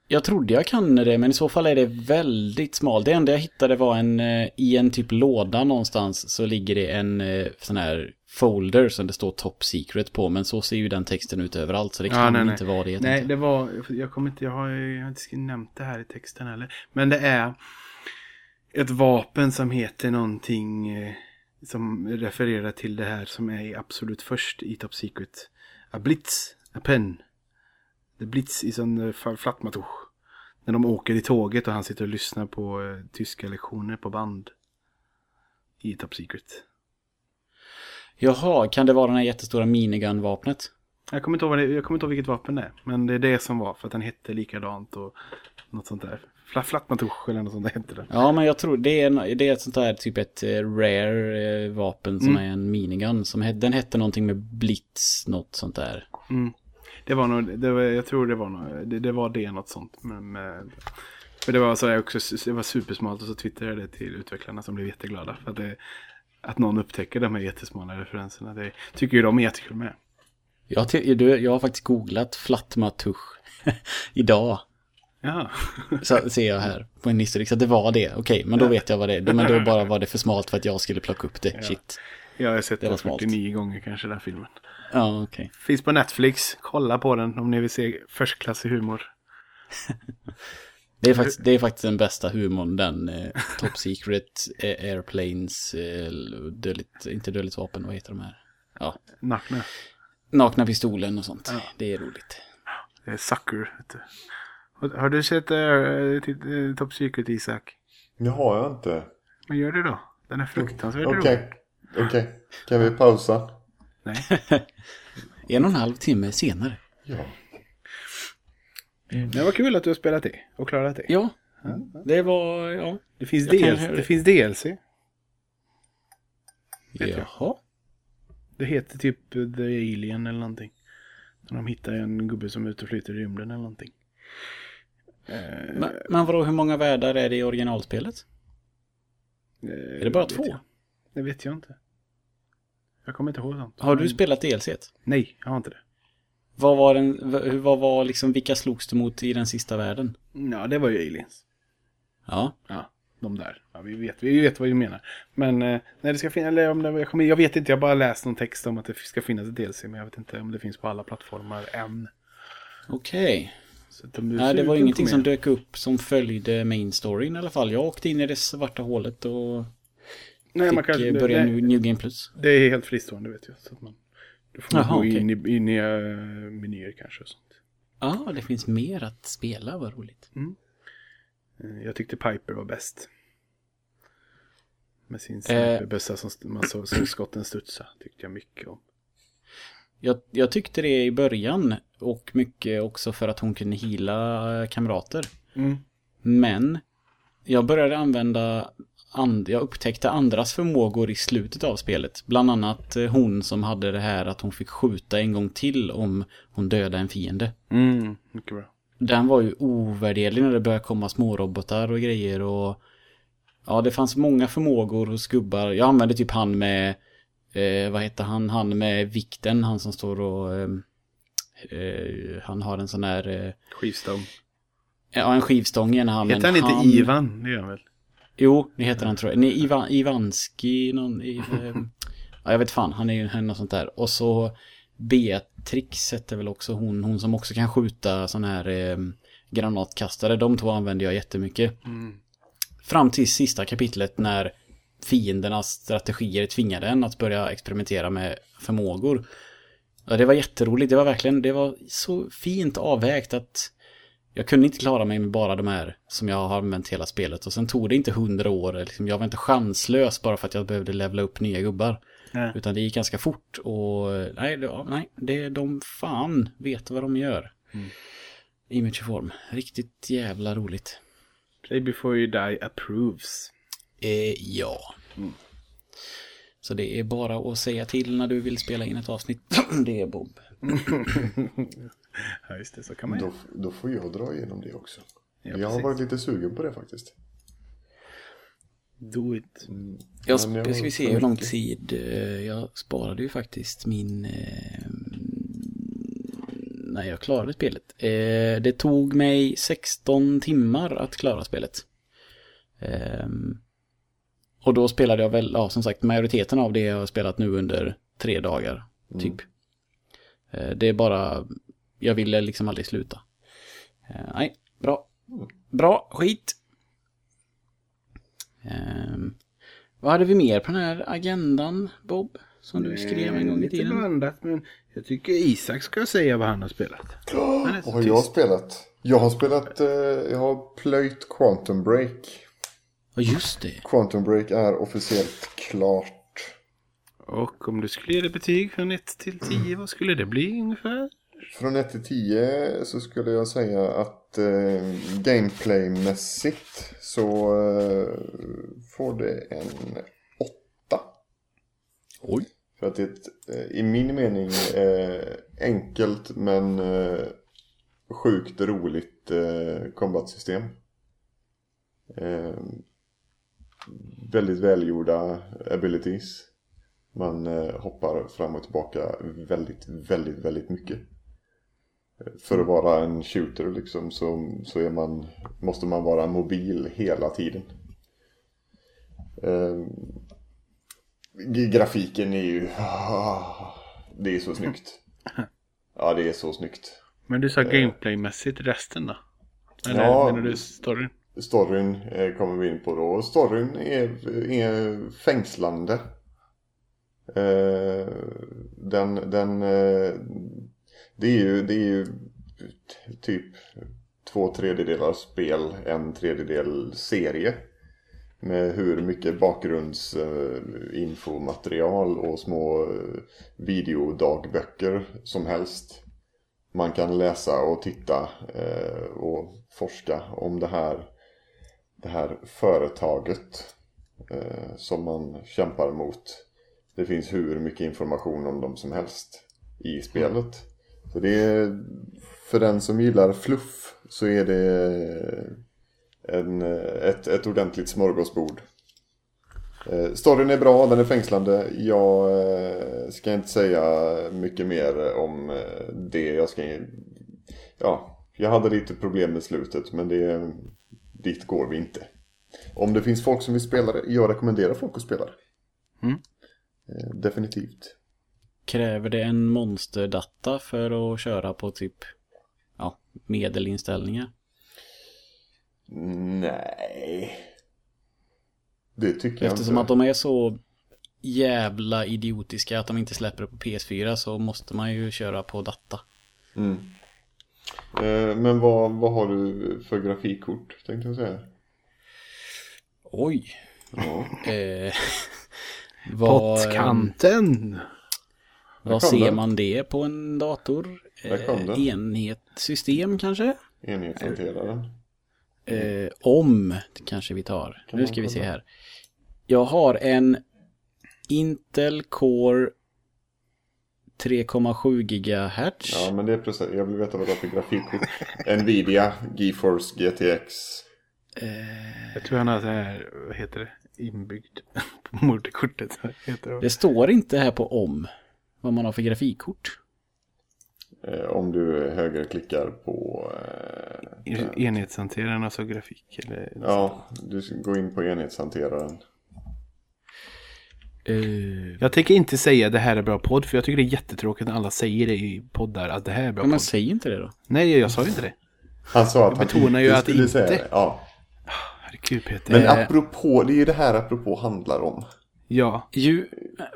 Jag trodde jag kan det, men i så fall är det väldigt smalt. Det enda jag hittade var en, eh, i en typ låda någonstans så ligger det en eh, sån här folder som det står Top Secret på, men så ser ju den texten ut överallt, så det Ja, kan nej, nej. inte vara det. Nej, det var, jag kommer inte, jag har, jag har inte nämnt det här i texten heller. Men det är ett vapen som heter någonting eh, som refererar till det här som är absolut först i Top Secret. A Blitz, a pen. The Blitz is on the Flatmatuch. När de åker i tåget och han sitter och lyssnar på eh, tyska lektioner på band. I Top Secret. Jaha, kan det vara det här jättestora minigun-vapnet? Jag kommer, inte ihåg det, jag kommer inte ihåg vilket vapen det är. Men det är det som var för att den hette likadant och något sånt där. Fla- Flatmatusch eller något sånt hette det. Ja, men jag tror det är, det är ett sånt där typ ett eh, rare eh, vapen som Mm. är en minigun. Som den hette någonting med blitz, något sånt där. Mm. Det var nog, det var, jag tror det var nog, det, det var det något sånt. Men, med, för det var så här också, det var supersmalt och så twittrade jag det till utvecklarna som blev jätteglada. För att, det, att någon upptäcker de här jättesmala referenserna. Det tycker ju de är jättekul med. Jag, jag har faktiskt googlat flatmatusch (laughs) idag. Ja, Så ser jag här på en historik. Så det var det. Okej, men då vet jag vad det är. Men då bara var det för smalt för att jag skulle plocka upp det. Shit. jag har sett Det det var smalt. 49 gånger kanske den filmen. Ja, okej. Finns på Netflix, kolla på den om ni vill se förstklassig humor. Det är faktiskt, det är faktiskt den bästa humorn, den eh, Top Secret eh, Airplanes, eh, dödligt, inte dödligt vapen, vad heter de här? Ja, Nakna. nakna pistolen och sånt. Det är roligt. Det är Sucker. Vet du. Har- Har du sett äh, Top Secret Isak? Det har jag inte. Men gör det då. Den är fruktansvärt Okej. rolig. Okej. Kan vi pausa? Nej. (laughs) En och en halv timme senare. Ja. Det var kul att du har spelat det och klarat det. Ja, det var, ja. Det finns, Jag DLC, det. det finns DLC. Jaha. Det heter typ The Alien eller någonting. De hittar en gubbe som är ute och flyter i rymden eller någonting. Eh, Men, men vadå, hur många världar är det i originalspelet? Eh, Är det bara två? jag. Det vet jag inte. Jag kommer inte ihåg sånt. Har du spelat DLC? Nej, jag har inte det. Vad var den, vad var liksom, vilka slogs du mot i den sista världen? Ja, det var ju aliens. Ja. Ja, de där. Ja, vi, vet, vi vet vad vi menar. Men eh, när det ska finnas, eller om det, jag, kommer, jag vet inte, jag bara läst någon text om att det ska finnas ett DLC. Men jag vet inte om det finns på alla plattformar än. Okej. Så är Nej, det var ingenting som dök upp som följde main storyn i alla fall. Jag åkte in i det svarta hålet och Nej, man fick kan, eh, börja det, New, Game Plus. det är helt fristående vet jag. Så man, du får Jaha, gå okej. in i, in i eh, menyer kanske. Och sånt. Ja, det finns mer att spela, vad roligt. Eh, Jag tyckte Piper var bäst. Med sin Eh. sniperbössa som st- man såg så skotten studsa. Tyckte jag mycket om. Jag, jag tyckte det i början och mycket också för att hon kunde hila kamrater. Mm. Men jag började använda, and, jag upptäckte andras förmågor i slutet av spelet. Bland annat eh, hon som hade det här att hon fick skjuta en gång till om hon dödade en fiende. Mm, mycket bra. Den var ju ovärderlig när det började komma smårobotar och grejer och Ja, det fanns många förmågor hos gubbar. Jag använde typ han med eh, Vad heter han? Han med vikten, han som står och eh, eh, Han har en sån här eh, Skivstång. Ja, en skivstång i ena handen. Heter han inte Ivan? Det gör han väl? Jo, det heter han tror jag. Nej, Ivan, Ivanski, någon, i, eh, ja, jag vet fan, han är ju en något sånt där. Och så Beatrix heter väl också hon, hon som också kan skjuta sån här eh, granatkastare. De två använder jag jättemycket. Fram till sista kapitlet när fiendernas strategier tvingade en att börja experimentera med förmågor. Ja, det var jätteroligt. Det var verkligen, det var så fint avvägt att jag kunde inte klara mig med bara de här som jag har använt hela spelet. Och sen tog det inte hundra år. Liksom, jag var inte chanslös bara för att jag behövde levla upp nya gubbar. Nej. Utan det gick ganska fort. Och nej, det, nej det, de fan vet vad de gör. Imageform. Riktigt jävla roligt. Play before you die approves. Eh, ja. Så det är bara att säga till när du vill spela in ett avsnitt. (clears throat) det är Bob. (laughs) Ja, just det. Så kan man Då, då får jag dra igenom det också. Ja, jag har varit lite sugen på det faktiskt. Do it. Jag Men jag ska vi se hur lång tid. eh, Jag sparade ju faktiskt min... eh, När jag klarade spelet. Eh, Det tog mig 16 timmar att klara spelet. Ehm, Och då spelade jag väl, ja som sagt, majoriteten av det jag har spelat nu under tre dagar. Typ. Eh, Det är bara, jag ville liksom aldrig sluta. Eh, Nej, bra. Bra, skit. Ehm, vad hade vi mer på den här agendan, Bob? Som du skrev en gång i Lite tiden. blandat, men jag tycker Isak ska säga vad han har spelat. Vad har jag spelat? Jag har spelat, eh, jag har plöjt Quantum Break. Ja, just det. Quantum Break är officiellt klart. Och om du skulle ge det betyg från 1 till 10, vad skulle det bli ungefär? Från 1 till 10 så skulle jag säga att eh, gameplaymässigt så eh, får det en 8. Oj. För att det är ett, eh, i min mening eh, enkelt men eh, sjukt roligt eh, kombatsystem. Eh, väldigt välgjorda abilities. Man eh, hoppar fram och tillbaka väldigt, väldigt, väldigt mycket. Eh, För att vara en shooter liksom så, så är man, måste man vara mobil hela tiden. Eh, G- Grafiken är ju... (laughs) Det är så snyggt. Ja, det är så snyggt. Men du sa gameplaymässigt resten då? Eller Ja. menar du storyn? Storyn eh, kommer vi in på då. Storyn är, är fängslande. Eh, den, den, eh, det är ju, det är ju typ två tredjedelar spel, en tredjedel serie. Med hur mycket bakgrundsinfomaterial och små eh, videodagböcker som helst. Man kan läsa och titta eh, och forska om det här, det här företaget eh, som man kämpar mot. Det finns hur mycket information om dem som helst i spelet. Så det är, för den som gillar fluff så är det en, ett, ett ordentligt smörgåsbord. Eh, storyn är bra, den är fängslande. Jag eh, ska inte säga mycket mer om eh, det. Jag ska... Ja, jag hade lite problem med slutet men det... Dit går vi inte. Om det finns folk som vill spela det, jag rekommenderar folk att spela det. Mm. Eh, definitivt. Kräver det en monsterdata för att köra på typ ja, medelinställningar? Nej. Det tycker jag Eftersom att de är så jävla idiotiska att de inte släpper det på PS4 så måste man ju köra på data. Mm. Eh, men vad, vad har du för grafikkort tänkte jag säga? Oj. Ja. (laughs) Eh, (laughs) vad Pottkanten! vad ser den. man det på en dator? Eh, enhetssystem kanske? Enhetshanteraren. Eh, om kanske vi tar. Kan nu ska vi se här. Jag har en Intel Core 3,7 GHz. Ja men det är precis, jag vill veta vad det är för grafikkort. Nvidia GeForce GTX. Jag tror han har så här, vad heter det, inbyggt (laughs) på moderkortet. Heter det? Det står inte här på om vad man har för grafikkort. Eh, om du högerklickar på... Eh, Enhetshanteraren, alltså grafik eller... ja, du ska gå in på enhetshanteraren. Eh, Jag tänker inte säga det här är bra podd, för jag tycker det är jättetråkigt när alla säger det i poddar, att det här är bra men podd. säg inte det då. Nej, jag sa ju inte det. Han sa att han betonar ju inte att skulle inte. säga det. Ja. Herregud Peter. Men apropå, det är ju det här apropå handlar om. Ja, Ju,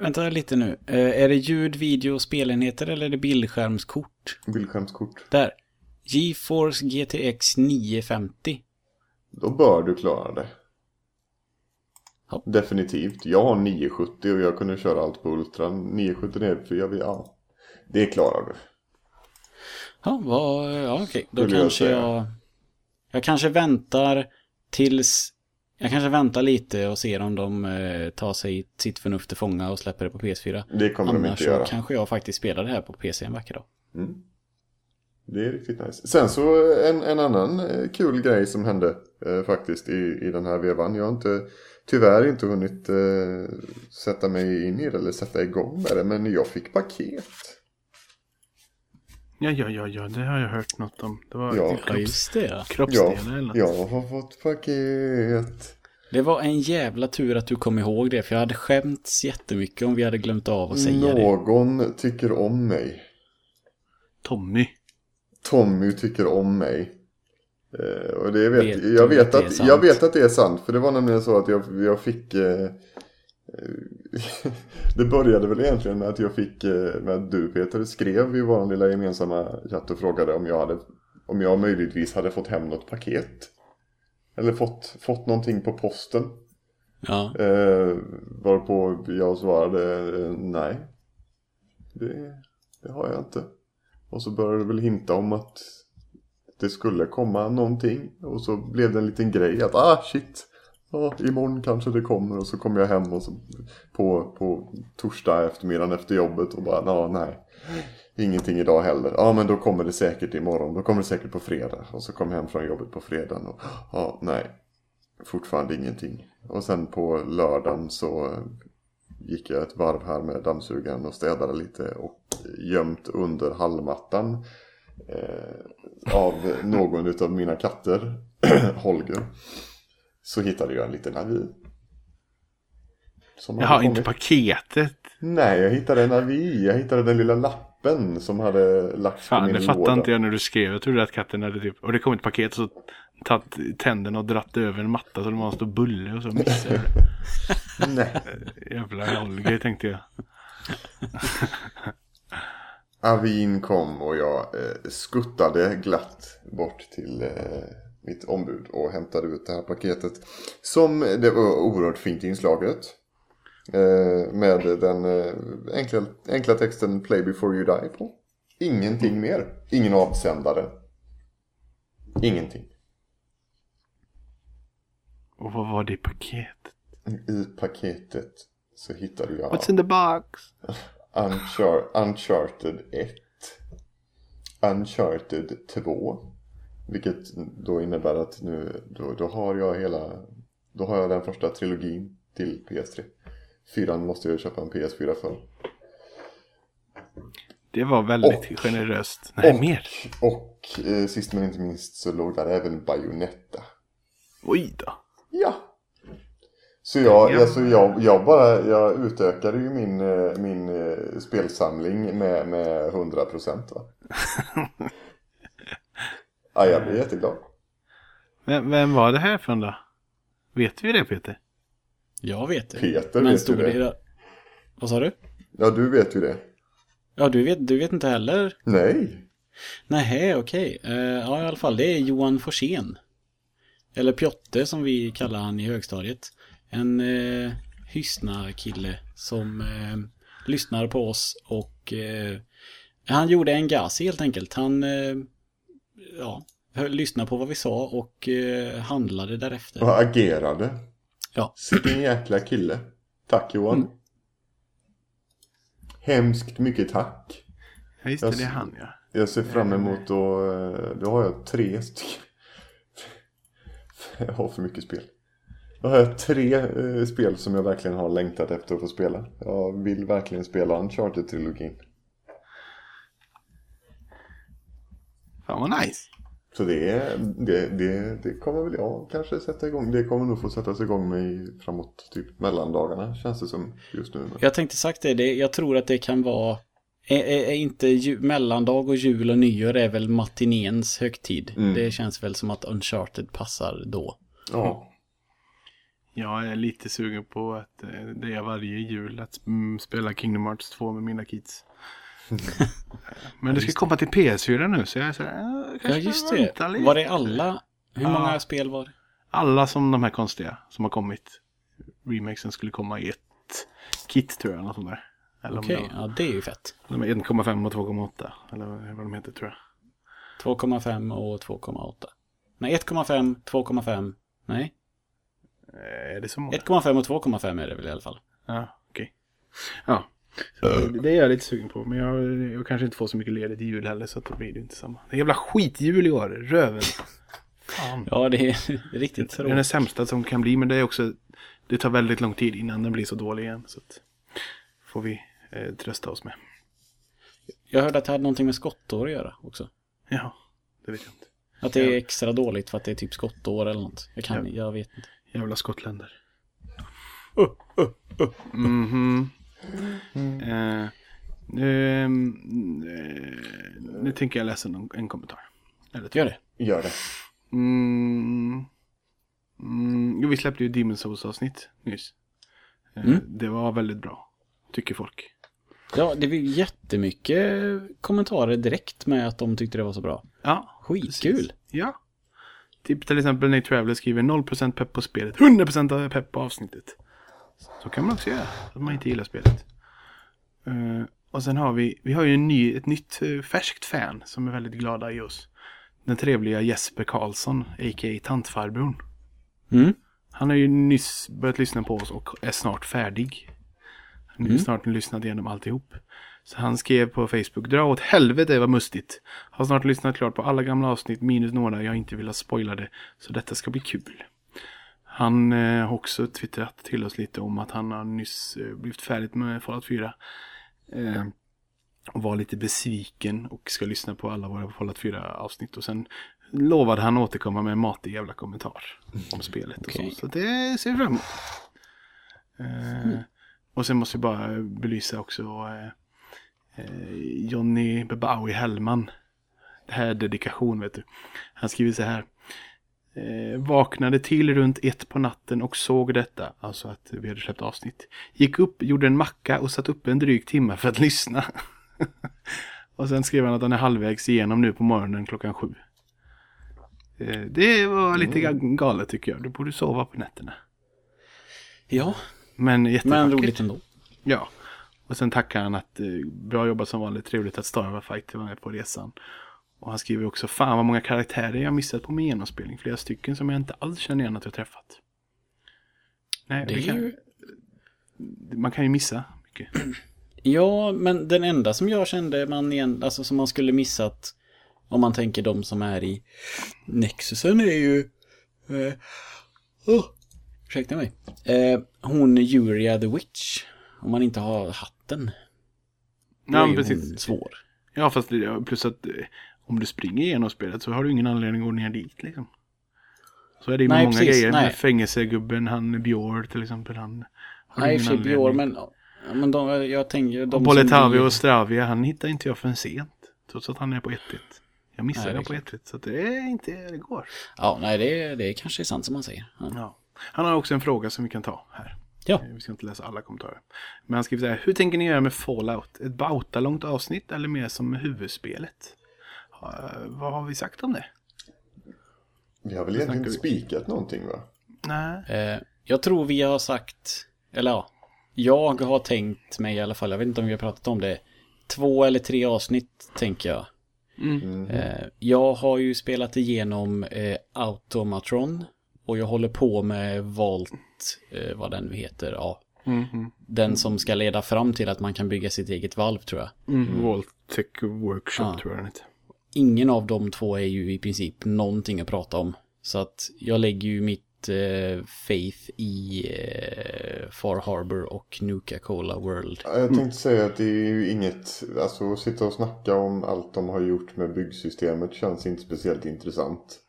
vänta lite nu. Eh, är det ljud, video och spelenheter eller är det bildskärmskort? Bildskärmskort. Där. GeForce GTX 950. Då bör du klara det. Ja. Definitivt. Jag har 970 och jag kunde köra allt på Ultra. 970 är för jag vill, ja. Det klarar du. Ja, vad, ja okej. Då Skulle jag kanske säga. jag... Jag kanske väntar tills... Jag kanske väntar lite och ser om de eh, tar sig sitt förnuft till fånga och släpper det på PS4. Det kommer de Annars inte så göra. kanske jag faktiskt spelar det här på PC en vacker dag. Mm. Det är riktigt nice. Sen så en, en annan eh, kul grej som hände eh, faktiskt i, i den här vevan. Jag har inte, tyvärr inte hunnit eh, sätta mig in i det eller sätta igång med det. Men jag fick paket. ja, ja, ja, ja, det har jag hört något om. Det var Ja. Ja, kropps, ja. Ja, kroppsdelar eller något. jag har fått paket. Det var en jävla tur att du kom ihåg det, för jag hade skämts jättemycket om vi hade glömt av att säga det. Någon tycker om mig. Tommy. Tommy tycker om mig. Eh, och det vet, Vet jag, du vet att det är att, sant? jag vet att det är sant. För det var nämligen så att jag, jag fick... Eh, eh, (laughs) det började väl egentligen med att jag fick... Eh, med att du Peter skrev i vår lilla gemensamma chatt och frågade om jag hade... Om jag möjligtvis hade fått hem något paket. Eller fått, fått någonting på posten. Ja, Eh, varpå jag svarade eh, nej. Det, det har jag inte. Och så började det väl hinta om att det skulle komma någonting. Och så blev det en liten grej att ah shit. Ja, imorgon kanske det kommer och så kom jag hem och så på, på torsdag eftermiddagen efter jobbet och bara ja, nej. Ingenting idag heller. Ja men då kommer det säkert imorgon. Då kommer det säkert på fredag. Och så kom jag hem från jobbet på fredagen och ja nej. Fortfarande ingenting. Och sen på lördagen så gick jag ett varv här med dammsugaren och städade lite och gömt under hallmattan eh, av någon utav mina katter, (clears throat) Holger, så hittade jag en liten avi. Som Jaha, inte paketet. Nej, jag hittade en avi. Jag hittade den lilla lappen som hade lagts på Fan, min det fattar låda. inte jag när du skrev. Jag trodde att katten hade typ, och det kom ett paket så tagit tänderna och dratt över en matta så det var en stor bulle och så missade jag det. (laughs) Nej. Jävla Holger tänkte jag. (laughs) Avin kom och jag eh, skuttade glatt bort till eh, mitt ombud och hämtade ut det här paketet. Som det var oerhört fint inslaget. Eh, med den eh, enkla, enkla texten Play before you die på. Ingenting mer. Ingen avsändare. Ingenting. Och vad var det i paketet? I paketet så hittade jag What's in the box? (laughs) Unchar- Uncharted 1. Uncharted 2. Vilket då innebär att nu, då, då har jag hela, då har jag den första trilogin till PS3. Fyran måste jag köpa en PS4 för. Det var väldigt Och- generöst. Nej, och- mer. Och eh, sist men inte minst så låg där även Bayonetta. Oj då. Så jag, Ja. alltså jag, jag bara, jag utökade ju min, eh, min eh, spelsamling med, med 100% va. (laughs) ja, jag blir jätteglad. Vem, vem var det här från då? Vet vi det Peter? Jag vet det. Peter Men vet stod ju det. det... Vad sa du? Ja, du vet ju det. Ja, du vet, du vet inte heller? Nej. Nej, okej. Eh, ja, i alla fall, det är Johan Forsén. Eller Pjotte som vi kallar han i högstadiet. En eh, Hyssna-kille som eh, lyssnar på oss och eh, han gjorde en gas helt enkelt. Han eh, ja, lyssnade på vad vi sa och eh, handlade därefter. Och agerade. Ja. Vilken jäkla kille. Tack Johan. Mm. Hemskt mycket tack. Ja, just det, Jag det är han ja. Jag ser fram emot att, eh, då har jag tre stycken. (laughs) Jag har för mycket spel. Då har jag tre eh, spel som jag verkligen har längtat efter att få spela. Jag vill verkligen spela Uncharted-trilogin. Fan vad nice. Så det, det, det, det kommer väl jag kanske sätta igång. Det kommer nog få sättas igång med i- framåt typ mellandagarna känns det som just nu. Jag tänkte sagt det, det jag tror att det kan vara är, är, är inte ju, mellandag och jul och nyår är väl matinéns högtid. Mm. Det känns väl som att Uncharted passar då. Ja. Jag är lite sugen på att eh, det är varje jul att mm, spela Kingdom Hearts 2 med mina kids. (laughs) Men det ska komma till PS4 nu så jag är så här, äh, Ja, just det. lite. Var det alla? Hur Ja. många spel var det? Alla som de här konstiga som har kommit. Remakesen skulle komma i ett kit tror jag. Något sånt där. Eller om Okej, var- ja det är ju fett. de är 1,5 och 2,8. Eller vad de heter tror jag. 2,5 och 2,8. Nej, 1,5, 2,5. Nej, Är det så många? 1,5 och 2,5 är det väl i alla fall. Ja, okej. Ja, så det- är jag lite sugen på. Men jag, jag kanske inte får så mycket ledigt i jul heller så att då blir det inte samma. Det är jävla skitjul i år. Röven. Fan. Ja, det är riktigt Det är den tråkigt. sämsta som kan bli. Men det är också. Det tar väldigt lång tid innan den blir så dålig igen. Så att, får vi eh, trösta oss med. Jag hörde att det hade någonting med skottår att göra också. Ja, det vet jag inte. Att det är extra dåligt för att det är typ skottår eller något. Jag kan, Ja. jag vet inte. Jävla skottländer. Mhm. Eh, nu, eh, nu tänker jag läsa någon, en kommentar. Eller. Gör det. Gör det. Mm. Mm. Jo, vi släppte ju Demon's Souls avsnitt nyss. Eh, Mm. Det var väldigt bra. Tycker folk. Ja, det var jättemycket kommentarer direkt med att de tyckte det var så bra. Ja. Skitkul. precis. Ja. Typ till exempel Nate Traveller skriver 0% pepp på spelet, 100% pepp på avsnittet. Så kan man också göra, att man inte gillar spelet. Eh, och sen har vi, vi har ju en ny, ett nytt eh, färskt fan som är väldigt glada i oss. Den trevliga Jesper Karlsson, a.k.a. Tantfarbrorn. Mm. Han har ju nyss börjat lyssna på oss och är snart färdig. Han har Mm. snart lyssnat igenom alltihop. Så han skrev på Facebook, dra åt helvete vad mustigt. Har snart lyssnat klart på alla gamla avsnitt minus några jag inte vill ha spoilade. Så detta ska bli kul. Han eh, har också twittrat till oss lite om att han har nyss eh, blivit färdigt med Fallout 4. Eh, och var lite besviken och ska lyssna på alla våra Fallout 4 avsnitt. Och sen lovade han återkomma med en matig jävla kommentar om spelet. Och Okej. så. så det ser vi fram emot. Eh, Och sen måste vi bara belysa också eh, Johnny Bebawi Hellman. Det här är dedikation vet du. Han skriver så här. Eh, vaknade till runt ett på natten och såg detta. Alltså att vi hade släppt avsnitt. Gick upp, gjorde en macka och satt upp en dryg timme för att lyssna. (laughs) och sen skrev han att han är halvvägs igenom nu på morgonen klockan sju. Eh, det var lite ga- galet tycker jag. Du borde sova på nätterna. Ja, Men men jättevackert. roligt ändå. Ja. Och sen tackar han att eh, bra jobbat som vanligt, trevligt att Starva Fight var med på resan. Och han skriver också, fan vad många karaktärer jag missat på min genomspelning. Flera stycken som jag inte alls känner igen att jag träffat. Nej, Det det kan, ju... man kan ju missa mycket. (clears throat) Ja, men den enda som jag kände man igen, alltså som man skulle missat om man tänker de som är i Nexusen är ju... Eh, oh, Ursäkta mig. Eh, hon Juria the Witch. Om man inte har hatten. Då Ja, är precis. svår. Ja, fast det, plus att eh, om du springer igenom spelet så har du ingen anledning att gå ner dit liksom. Så är det ju med Nej, många precis, grejer. nej. Med fängelsegubben, han Björn till exempel. Han har Nej, ingen för sig anledning. Björn, men... Men de, jag tänker... De Och som Boletavi blir- och Stravia, han hittar inte jag förrän sent. Trots att han är på 1-1. Jag missade Nej, det på 1-1. Så det är inte, det går. Ja, nej, det, det kanske är sant som man säger. Ja. Ja. Han har också en fråga som vi kan ta här. Ja. Eh, Vi ska inte läsa alla kommentarer. Men han skriver så här. Hur tänker ni göra med Fallout? Ett bautalångt avsnitt eller mer som huvudspelet? Ha, vad har vi sagt om det? Vi har väl egentligen inte spikat någonting va? Nej. Eh, jag tror vi har sagt... Eller ja. Jag har tänkt mig i alla fall, jag vet inte om vi har pratat om det. Två eller tre avsnitt, tänker jag. Mm. Eh, jag har ju spelat igenom eh, Automatron. Och jag håller på med Volt, eh, vad den nu heter. Ja, Mm. Mm. den som ska leda fram till att man kan bygga sitt eget valv tror jag. Mm. Voltec Workshop Ja. tror jag den heter. Ingen av de två är ju i princip någonting att prata om. Så att jag lägger ju mitt eh, faith i eh, Far Harbor och Nuka-Cola World. Ja, Jag tänkte säga att det är ju inget, alltså att sitta och snacka om allt de har gjort med byggsystemet känns inte speciellt intressant.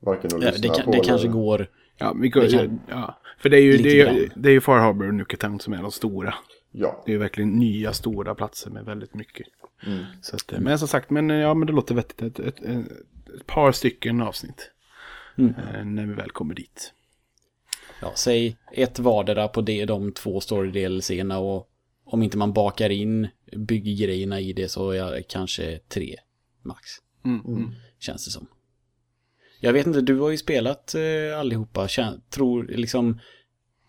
Varken att Ja, lyssna det kan, på det eller... kanske går... Ja, vi kan, Det kan- ja, för det är ju, det är, det är ju Far Harbor och Nuka som är de stora. Ja, Det är ju verkligen nya stora platser med väldigt mycket. Mm. Så att, eh, men som sagt, men, eh, ja, men det låter vettigt. Ett, ett, ett, ett par stycken avsnitt. Mm. eh, När vi väl kommer dit. Ja, säg ett vardera på det, de två story-delserna och om inte man bakar in bygggrejerna i det så är jag kanske tre max. Mm. Mm. Känns det som. Jag vet inte, du har ju spelat eh, allihopa. Tror liksom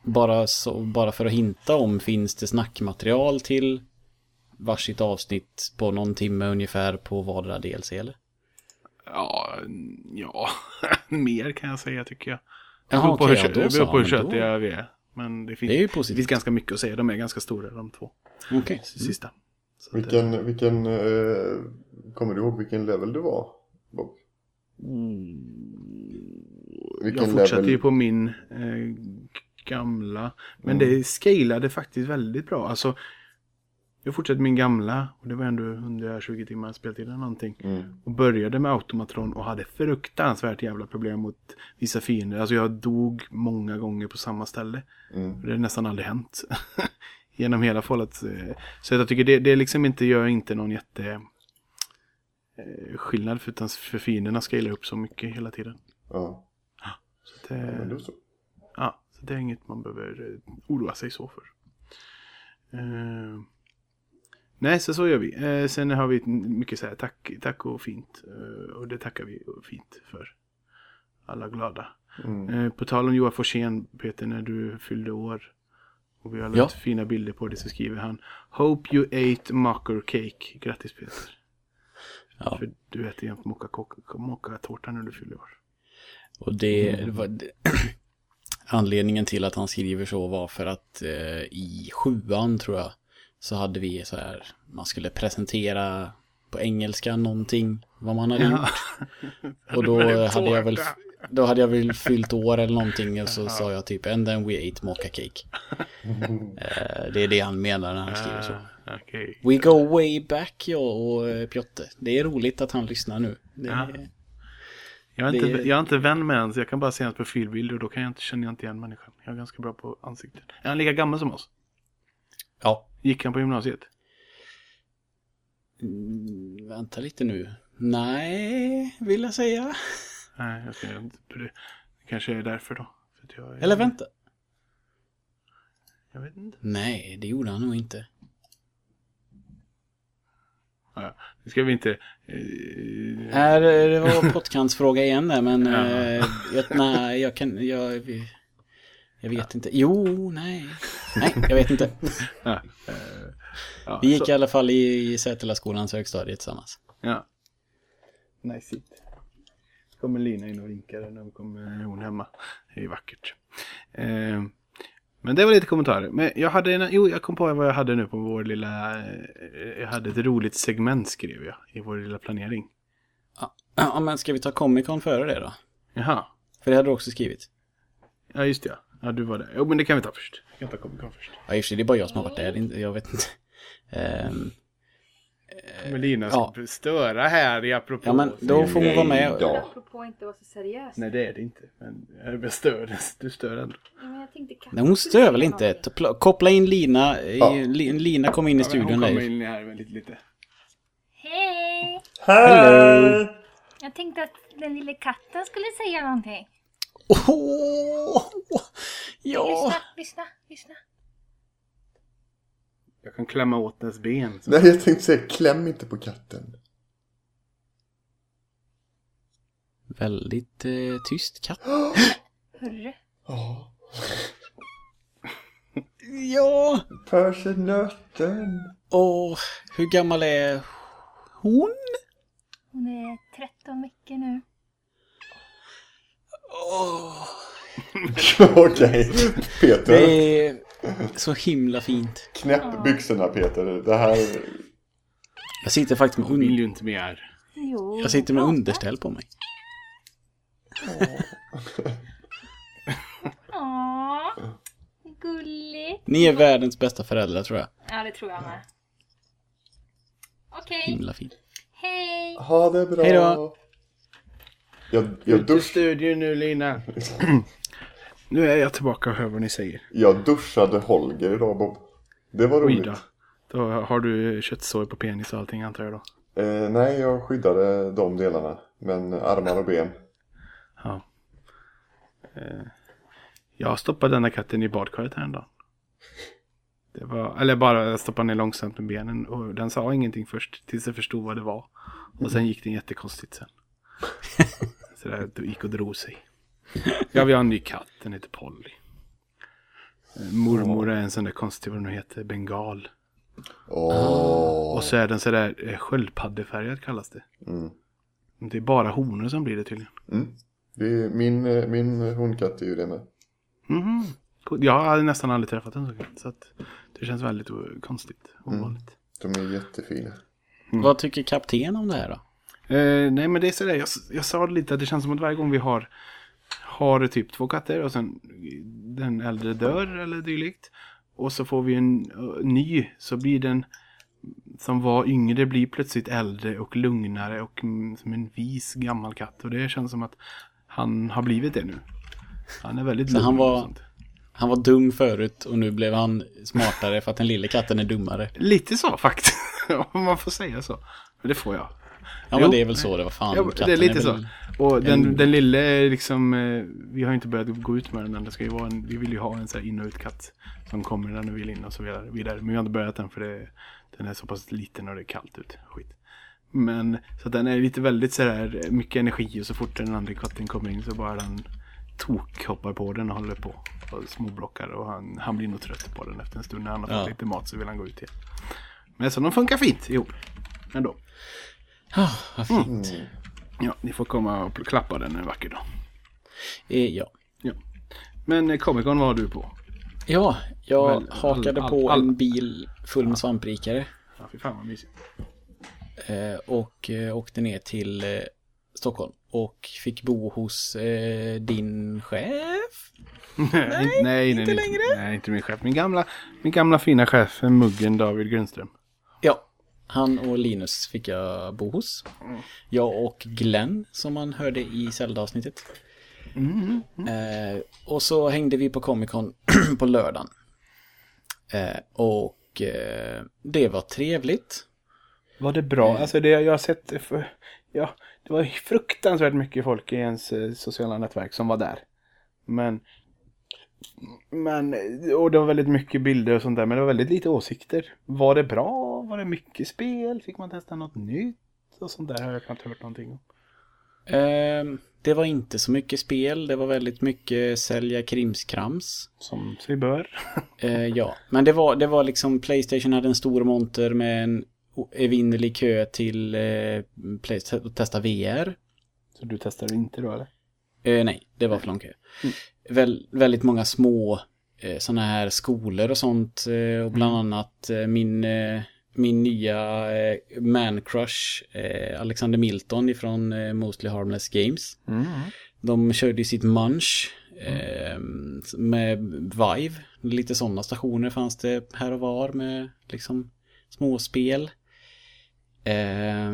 bara, så, bara för att hinta om finns det snackmaterial till varsitt avsnitt på någon timme ungefär på vardera DLC eller? Ja, ja, (laughs) mer kan jag säga tycker jag. Det Jaha, beror på okej, hur, ja, det beror på hur köttiga vi är. Men det finns, Det är ju det positivt. finns ganska mycket att säga. De är ganska stora de två. Okej. Sista. Så att, eh, vilken, vilken, eh, kommer du ihåg vilken level du var? Bob? Vilken jag fortsatte level? ju på min eh, gamla. Men Mm. det scalade faktiskt väldigt bra. Alltså, jag fortsatte min gamla. Och det var ändå 120 timmar speltid eller någonting. Mm. Och började med automatron och hade fruktansvärt jävla problem mot vissa fiender. Alltså jag dog många gånger på samma ställe. Mm. Det har nästan aldrig hänt. (laughs) Genom hela fallet. eh, Så jag tycker det, det liksom inte gör inte någon jätte skillnad. För, utan för fienderna scalar upp så mycket hela tiden. Ja, Så det, men då så. Ja, så det är inget man behöver eh, oroa sig så för. Eh, nej, så så gör vi. Eh, sen har vi mycket så här tack, tack och fint. Eh, och det tackar vi fint för. Alla glada. Mm. Eh, på tal om Joar Forsén, Peter, när du fyllde år. Och vi har lagt Ja. fina bilder på det så skriver han Hope you ate mocker cake. Grattis Peter. Ja. För du äter jämt mocka- mockatårta när du fyller år. Och det, det var det, (clears throat) anledningen till att han skriver så var för att eh, i sjuan tror jag så hade vi så här, man skulle presentera på engelska någonting, vad man hade gjort. (laughs) Och då hade jag väl, då hade jag väl fyllt år eller någonting och så sa jag typ and then we ate mocka cake. (laughs) Eh, det är det han menar när han skriver så. Okej. We go way back jag och eh, Pjotte. Det är roligt att han lyssnar nu. Det, Ja. Jag är, inte, Det- jag är inte vän med så jag kan bara se hans profilbild och då kan jag inte, känner jag inte igen människan. Jag är ganska bra på ansiktet. Är han lika gammal som oss? ja. Gick han på gymnasiet? Mm, vänta lite nu. Nej, vill jag säga. Nej, jag ska inte. Det det kanske är därför då. Är- Eller vänta. Jag vet inte. Nej, det gjorde han nog inte. Ja. Nu ska vi inte... Eh, Här, eh, det var (laughs) pottkantsfråga igen där, men Ja. eh, jag, nej, jag kan, jag, jag vet inte. Jo, nej. Nej, jag vet inte. ja, eh, ja, Vi gick så- i alla fall i, i Sätelaskolans högstadie tillsammans. Ja. Nice it. Kommer Lina in och vinkar när kommer hon hemma. Det är vackert. Eh, men det var lite kommentarer. Men jag hade en, jo, jag kom på vad jag hade nu på vår lilla, eh, jag hade ett roligt segment skrev jag i vår lilla planering. (clears throat) Ja, men ska vi ta Comic Con före det då? Jaha, För det hade du också skrivit. ja just det ja. Ja, du var där. Jo, men det kan vi ta först. Vi kan ta Comic Con först. Ja, i och för sig, det är bara jag som har varit där. Det Jag vet inte. Ehm, Men Lina ja. ska störa här i apropå. ja, men då får hon vara med. Ja. Apropå inte vara så seriös. Nej, det är det inte. Men jag stör. (laughs) Du stör ändå. Ja, Nej, hon stör väl inte. Koppla in Lina. Ja. Li- Lina kom in i Ja, studion hon kommer in här väldigt lite. Hej! Hello! Jag tänkte att den lilla katten skulle säga någonting. Åh, ja. Lyssna, lyssna, lyssna. Jag kan klämma åt dess ben. Så. Nej, jag tänkte säga kläm inte på katten. Väldigt eh, tyst katt. (gasps) Hörru. Ja. (gasps) Ja. Persenöten. Åh, hur gammal är hon? Hon är 13 veckor nu. Åh, (laughs) Okej. Peter. det är så himla fint. Knäpp byxorna Peter. Det här... Jag sitter faktiskt med, Hon vill un- ju inte mer. Jo. jag sitter med underställ på mig. Åh, gulligt. Ni är världens bästa föräldrar tror jag. Ja, det tror jag med. Okej, Himla fint. hej. Ha det bra. Hej då. Jag, jag, Ut i dusch, studion nu Lina. (clears throat) nu är jag tillbaka och hör vad ni säger. jag duschade Holger idag Bob. Det var Oj roligt. då. Då har du köttsår på penis och allting antar jag då. Eh, nej, jag skyddade de delarna. Men armar och ben. Ja. Eh, jag stoppade denna katten i badkaret här en dag. Det var, eller bara stoppade ner långsamt med benen och den sa ingenting först tills jag förstod vad det var. Och sen gick den jättekonstigt sen. (laughs) Så det gick och drog sig. Ja, vi har en ny katt, den heter Polly. Eh, Mormor är en sån där konstig, vad den nu heter, bengal. Åh. Och så är den sådär eh, sköldpaddefärgad kallas det. Mm. Det är bara honor som blir det tydligen. Mm. Det är min, eh, min hundkatt är ju det med. Mhm. Cool. Jag har nästan aldrig träffat en sån katt. Så att det känns väldigt konstigt. Mm. Ovanligt. De är jättefina. Vad tycker kapten om det här då? Eh, nej men det är sådär. Jag, jag sa det lite att det känns som att varje gång vi har har typ två katter och sen den äldre dör eller dylikt. Och så får vi en ny så blir den som var yngre blir plötsligt äldre och lugnare och mm, som en vis gammal katt. Och det känns som att han har blivit det nu. Han är väldigt lugn. han var-. Han var dum förut och nu blev han smartare för att den lilla katten är dummare. Lite så faktiskt. (laughs) Om man får säga så. Men det får jag. Ja men Jo. det är väl så det var fan. Ja, det är lite väl- så. Och den, en- den lille är liksom, eh, vi har inte börjat gå ut med den än. Det ska ju vara en, vi vill ju ha en så in och utkatt som kommer när den vill in och så vidare. Men vi har inte börjat den för det, den är så pass liten och det är kallt ute. Skit. Men så att den är lite väldigt så här mycket energi och så fort den andra katten kommer in så bara den tok hoppar på den och håller på och småblockar och han, han blir nog trött på den efter en stund när han har fått Ja. lite mat så vill han gå ut igen. Men så de funkar fint ihop. Ändå. Ah, vad fint. Ja, ni får komma och klappa den en vacker dag. Eh, Ja. Ja. Men eh, Comic Con var du på? Ja, jag Väl, hakade all- på all- en bil full med svamprikare. Ja, fy fan vad mysigt. Eh, och eh, åkte ner till eh, Stockholm. Och fick bo hos din chef. (laughs) nej, nej, inte nej, längre. Nej, inte min chef. Min gamla, min gamla fina chef, Muggen David Grundström. Ja. Han och Linus fick jag bo hos. Jag och Glenn som man hörde i Zelda-avsnittet. Eh, och så hängde vi på Comic Con (clears throat) på lördagen. Eh, och eh, det var trevligt. Var det bra? Alltså det jag har sett, eh, för, ja, det var fruktansvärt mycket folk i ens eh, sociala nätverk som var där. Men, men, eh, och det var väldigt mycket bilder och sånt där, men det var väldigt lite åsikter. Var det bra? Var det mycket spel? Fick man testa något nytt? Och sånt där har jag knappt hört någonting om. Eh, det var inte så mycket spel. Det var väldigt mycket sälja krimskrams. Som sig bör. (laughs) Eh, ja, men det var, det var liksom Playstation hade en stor monter med en evinnerlig kö till eh, att testa VR. Så du testar inte då eller? Eh, nej, det var för lång kö. Väl, väldigt många små eh, sådana här skolor och sånt. Och bland annat eh, min, min nya eh, man crush eh, Alexander Milton ifrån eh, Mostly Harmless Games. De körde ju sitt Munch Eh, med Vive, lite sådana stationer fanns det här och var med liksom småspel. Eh,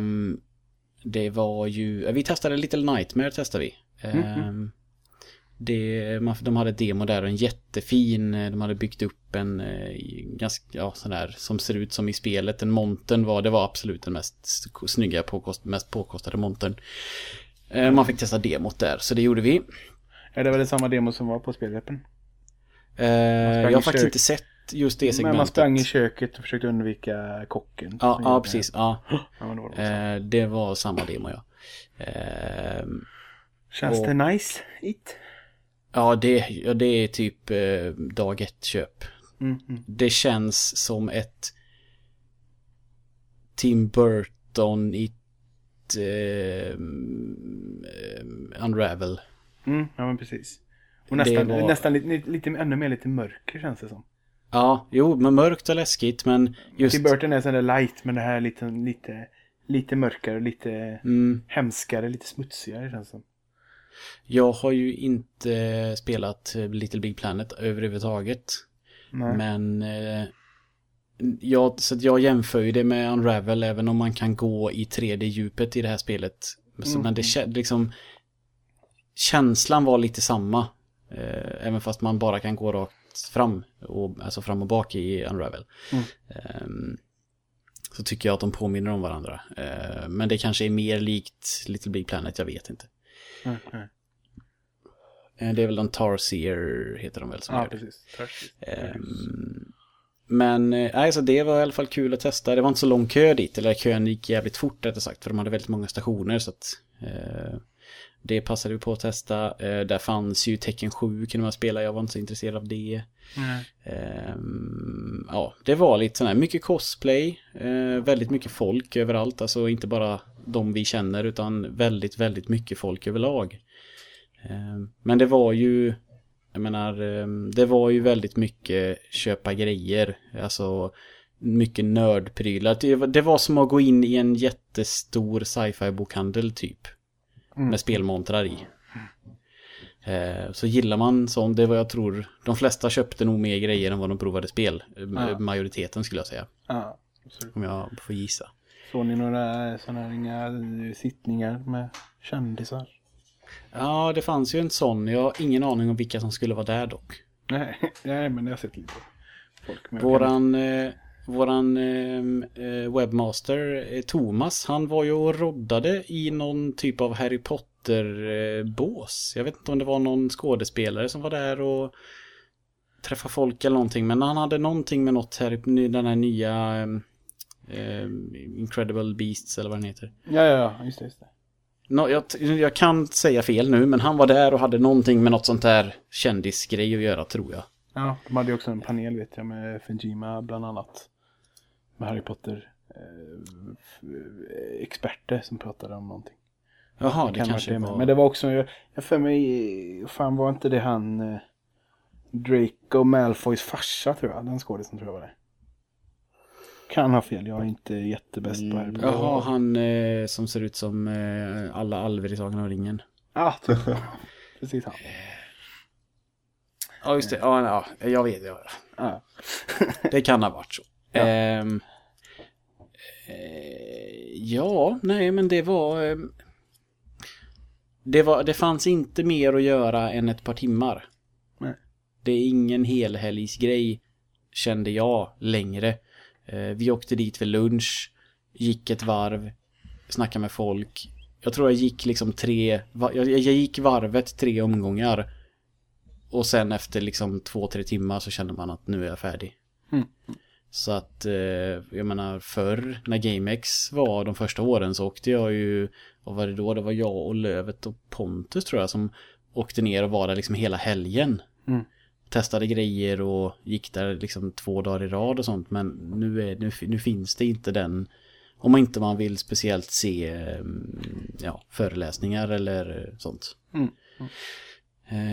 det var ju, vi testade Little Nightmare testade vi. Eh, det, man, de hade ett demo där och en jättefin, eh, de hade byggt upp en eh, ganska, ja sån där som ser ut som i spelet. En montern var, det var absolut den mest snygga, påkost, mest påkostade montern. Eh, man fick testa demot där, så det gjorde vi. Är det väl samma demo som var på spelrepen? Eh, jag har faktiskt inte sett just det Men segmentet. man sprang i köket och försökte undvika kocken. Ja, ja precis. Ja. Ja, men det var det. Eh, det var samma demo ja. Eh, Känns och- det nice? It? Ja, det, ja, det är typ eh, dag ett köp. Mm, mm. Det känns som ett Tim Burton i ett eh, Unravel. Mm, ja men precis. Och nästan, var- nästan lite, lite, ännu mer lite mörker känns det som. Ja, jo, men mörkt och läskigt men just... Tim Burton är sån där light men det här är lite, lite, lite mörkare, lite Mm, hemskare, lite smutsigare känns det som. Jag har ju inte spelat eh, Little Big Planet överhuvudtaget. Nej. Men eh, jag, så jag jämför ju det med Unravel även om man kan gå i 3D-djupet i det här spelet. Så, Mm. Men det kä- liksom känslan var lite samma. Eh, även fast man bara kan gå rakt fram, och, alltså fram och bak i Unravel. Mm. Ehm, så tycker jag att de påminner om varandra. Eh, men det kanske är mer likt Little Big Planet, jag vet inte. Mm, mm. Eh, det är väl de Tarsier, heter de väl, som Ja, gör det. precis. Precis. Ehm, Men eh, nej, så det var i alla fall kul att testa. Det var inte så lång kö dit, eller kön gick jävligt fort rättare sagt, för de hade väldigt många stationer. Så att, eh, det passade vi på att testa. Eh, där fanns ju Tecken 7 kunde man spela, jag var inte så intresserad av det. Ehm, ja, det var lite sån här, mycket cosplay, eh, väldigt mycket folk överallt, alltså inte bara de vi känner utan väldigt, väldigt mycket folk överlag. Ehm, men det var ju, jag menar, ehm, det var ju väldigt mycket köpa grejer, alltså mycket nördprylar. Det var, det var som att gå in i en jättestor sci-fi bokhandel typ. Mm. Med spelmontrar i. Eh, Så gillar man sånt, det vad jag tror. De flesta köpte nog mer grejer än vad de provade spel. Eh, Ja. Majoriteten skulle jag säga. Ja, absolut. Om jag får gissa. Såg ni några sådana här inga eh, sittningar med kändisar? Ja, det fanns ju en sån. Jag har ingen aning om vilka som skulle vara där dock. Nej, (laughs) nej men jag har sett lite folk. Jag kan- Våran, eh, våran eh, webbmaster eh, Thomas, han var ju och roddade i någon typ av Harry Potter-bås. Jag vet inte om det var någon skådespelare som var där och träffade folk eller någonting. Men han hade någonting med något här, den här nya eh, Incredible Beasts eller vad den heter. Ja, ja, ja, just det. Just det. Nå, jag, jag kan säga fel nu, men han var där och hade någonting med något sånt där kändisgrej att göra tror jag. Ja, de hade ju också en panel vet jag med Fenjima bland annat. Med Harry Potter eh, som pratade om någonting. Jaha, det Kan kanske med. var... Men det var också, jag, jag för mig, fan var inte det han eh, Draco Malfoys farsa tror jag, den skådisen tror jag var det. Kan ha fel, jag är inte jättebäst på Harry Potter. Jaha, han eh, som ser ut som eh, alla alver i Sagan om ringen. Ja, typ. (laughs) Precis han. Ja, just det. Ja, ja jag vet. Ja. Ja. Det kan ha varit så. Ja. Ehm, eh, ja, nej, men det var... ehm, det, var... det fanns inte mer att göra än ett par timmar. Nej. Det är ingen helhelgsgrej, kände jag, längre. Eh, vi åkte dit för lunch, gick ett varv, snackade med folk. Jag tror jag gick liksom tre... Jag, jag gick varvet tre omgångar. Och sen efter liksom två, tre timmar så kände man att nu är jag färdig. Mm. Så att, eh, jag menar förr när GameX var de första åren så åkte jag ju, vad var det då? Det var jag och Lövet och Pontus tror jag som åkte ner och var där liksom hela helgen. Mm. Testade grejer och gick där liksom två dagar i rad och sånt. Men nu, är, nu, nu finns det inte den, om man inte man vill speciellt se eh, ja, föreläsningar eller sånt. Mm. Eh,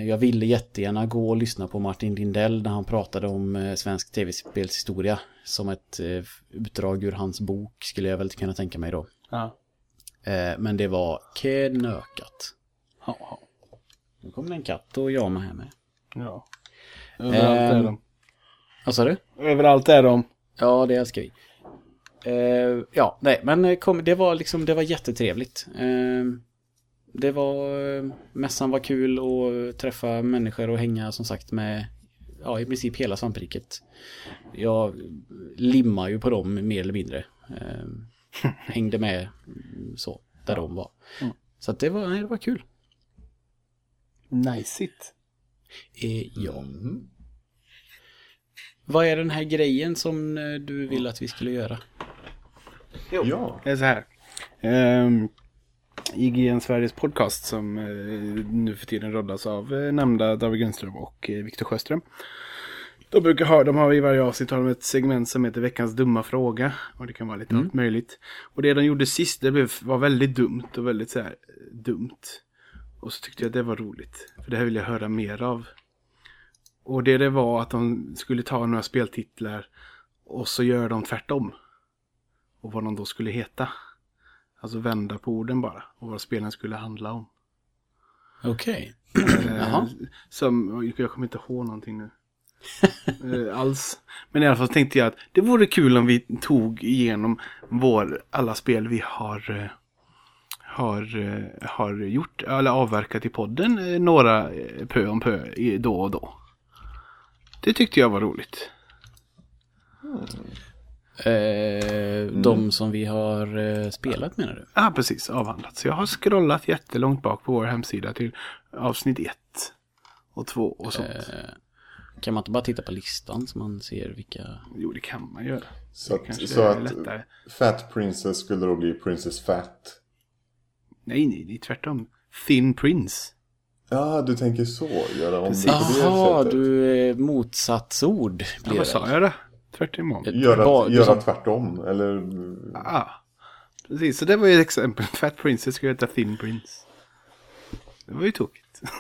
Jag ville jättegärna gå och lyssna på Martin Lindell när han pratade om eh, svensk tv-spelshistoria. Som ett eh, utdrag ur hans bok skulle jag väl kunna tänka mig då. Ja. Eh, Men det var knökat. Ja, ja. Nu kommer en katt och jama här med. Ja. Överallt är Ehm. de. Vad sa du? Överallt är de. Ja, det älskar vi. Eh, ja, nej, men eh, kom, det var liksom, det var jättetrevligt. Eh, det var, eh, mässan var kul och träffa människor och hänga som sagt med, ja i princip hela svampriket. Jag limmar ju på dem mer eller mindre. Eh, hängde med mm, så, där de var. Mm. Så att det var, nej, det var kul. Nice it. Eh, ja. Mhm. Vad är den här grejen som eh, du vill att vi skulle göra? Ja. Det är så här. Um, IGN Sveriges podcast som eh, nu för tiden roddas av uh, nämnda David Grundström och uh, Viktor Sjöström. De brukar ha, de har i varje avsnitt har de ett segment som heter veckans dumma fråga. Och det kan vara lite allt möjligt. Och det de gjorde sist, det blev, var väldigt dumt och väldigt så här eh, dumt. Och så tyckte jag det var roligt. För det här vill jag höra mer av. Och det det var att de skulle ta några speltitlar och så gör de tvärtom. Och vad de då skulle heta. Alltså vända på orden bara. Och vad spelen skulle handla om. Okej. Eh, Jaha. Som, jag kommer inte ihåg någonting nu. eh, alls. Men i alla fall tänkte jag att det vore kul om vi tog igenom vår, alla spel vi har, eh, har, eh, har gjort, eller avverkat i podden, eh, några eh, pö om pö då och då. Det tyckte jag var roligt. Eh, De som vi har eh, spelat menar du? Ja, precis. Avhandlat. Så jag har scrollat jättelångt bak på vår hemsida till avsnitt 1 och 2 och sånt. Eh, kan man inte bara titta på listan så man ser vilka... Jo, det kan man göra. Så kanske att, så att lättare. Fat Princess skulle då bli Princess Fat. Nej, nej, det är tvärtom. Thin Prince. Ja, du tänker så. Göra om det Precis. på det Jaha, sättet. du är motsatsord Ja, blir vad det. sa jag då? Tvärtom. Göra, Ba- göra sa- tvärtom, eller? Ja, precis. Så det var ju ett exempel. Fat Princess skulle heta Thin Prince. Det var ju tokigt. (laughs)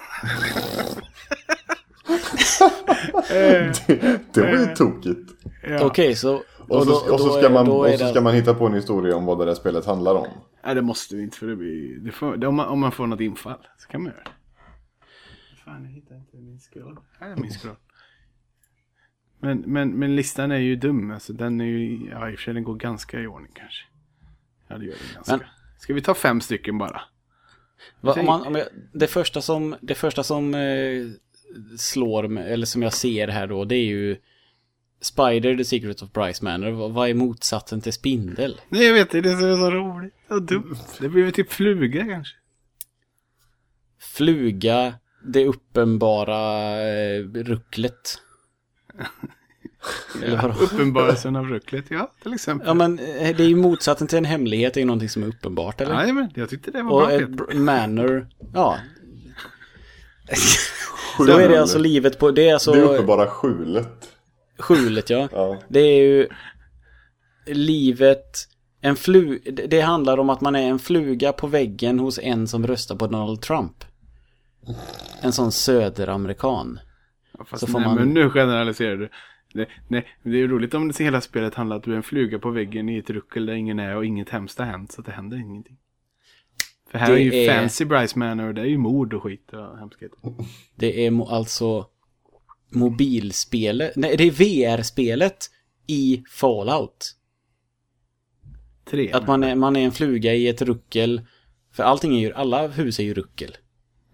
Det var ju tokigt. Ja. Okej, så... Och, så, då- och, så ska är- man, och så det- ska man hitta på en historia om vad det där spelet handlar om. Nej, det måste vi inte för det blir... Det får, det, om, man, om man får något infall så kan man göra det. Fan, jag hittar inte min scroll. Här är min scroll. Men, men, men listan är ju dum. Alltså, den är ju... Ja, i och för sig den går ganska i ordning kanske. Ja, det gör den ganska. Men- Ska vi ta fem stycken bara? Va, om man, om jag, det första som, det första som eh, slår eller som jag ser här då, det är ju Spider, The Secret of Bryce Manor. Vad, är motsatsen till spindel? Nej, jag vet det. Det är så, roligt. Så dumt. Det blir väl typ fluga kanske. Fluga, det uppenbara eh, rucklet. Vadå? Uppenbarelsen av rucklet, ja, till exempel. Ja men eh, det är ju motsatsen till en hemlighet, det är ju någonting som är uppenbart eller? Nej, men jag tyckte det var Och bra. ett Peter. br- manor, ja. (laughs) Då är det alltså livet på, det är alltså Det är uppenbara skjulet. skjulet ja. Ja. Det är ju livet, en flu, det det handlar om att man är en fluga på väggen hos en som röstar på Donald Trump. En sån söderamerikan. Fast så får nej, man- men nu generaliserar du. Det, nej, det är ju roligt om det hela spelet handlar om att du är en fluga på väggen i ett ruckel där ingen är och inget hemskt har hänt så att det händer ingenting. För här Det är ju är- fancy Bryce Manor, det är ju mord och skit och hemskheter. Det är alltså mobilspelet, nej det är VR-spelet i Fallout. Tre. Att man är, man är en fluga i ett ruckel. För allting är ju, alla hus är ju ruckel.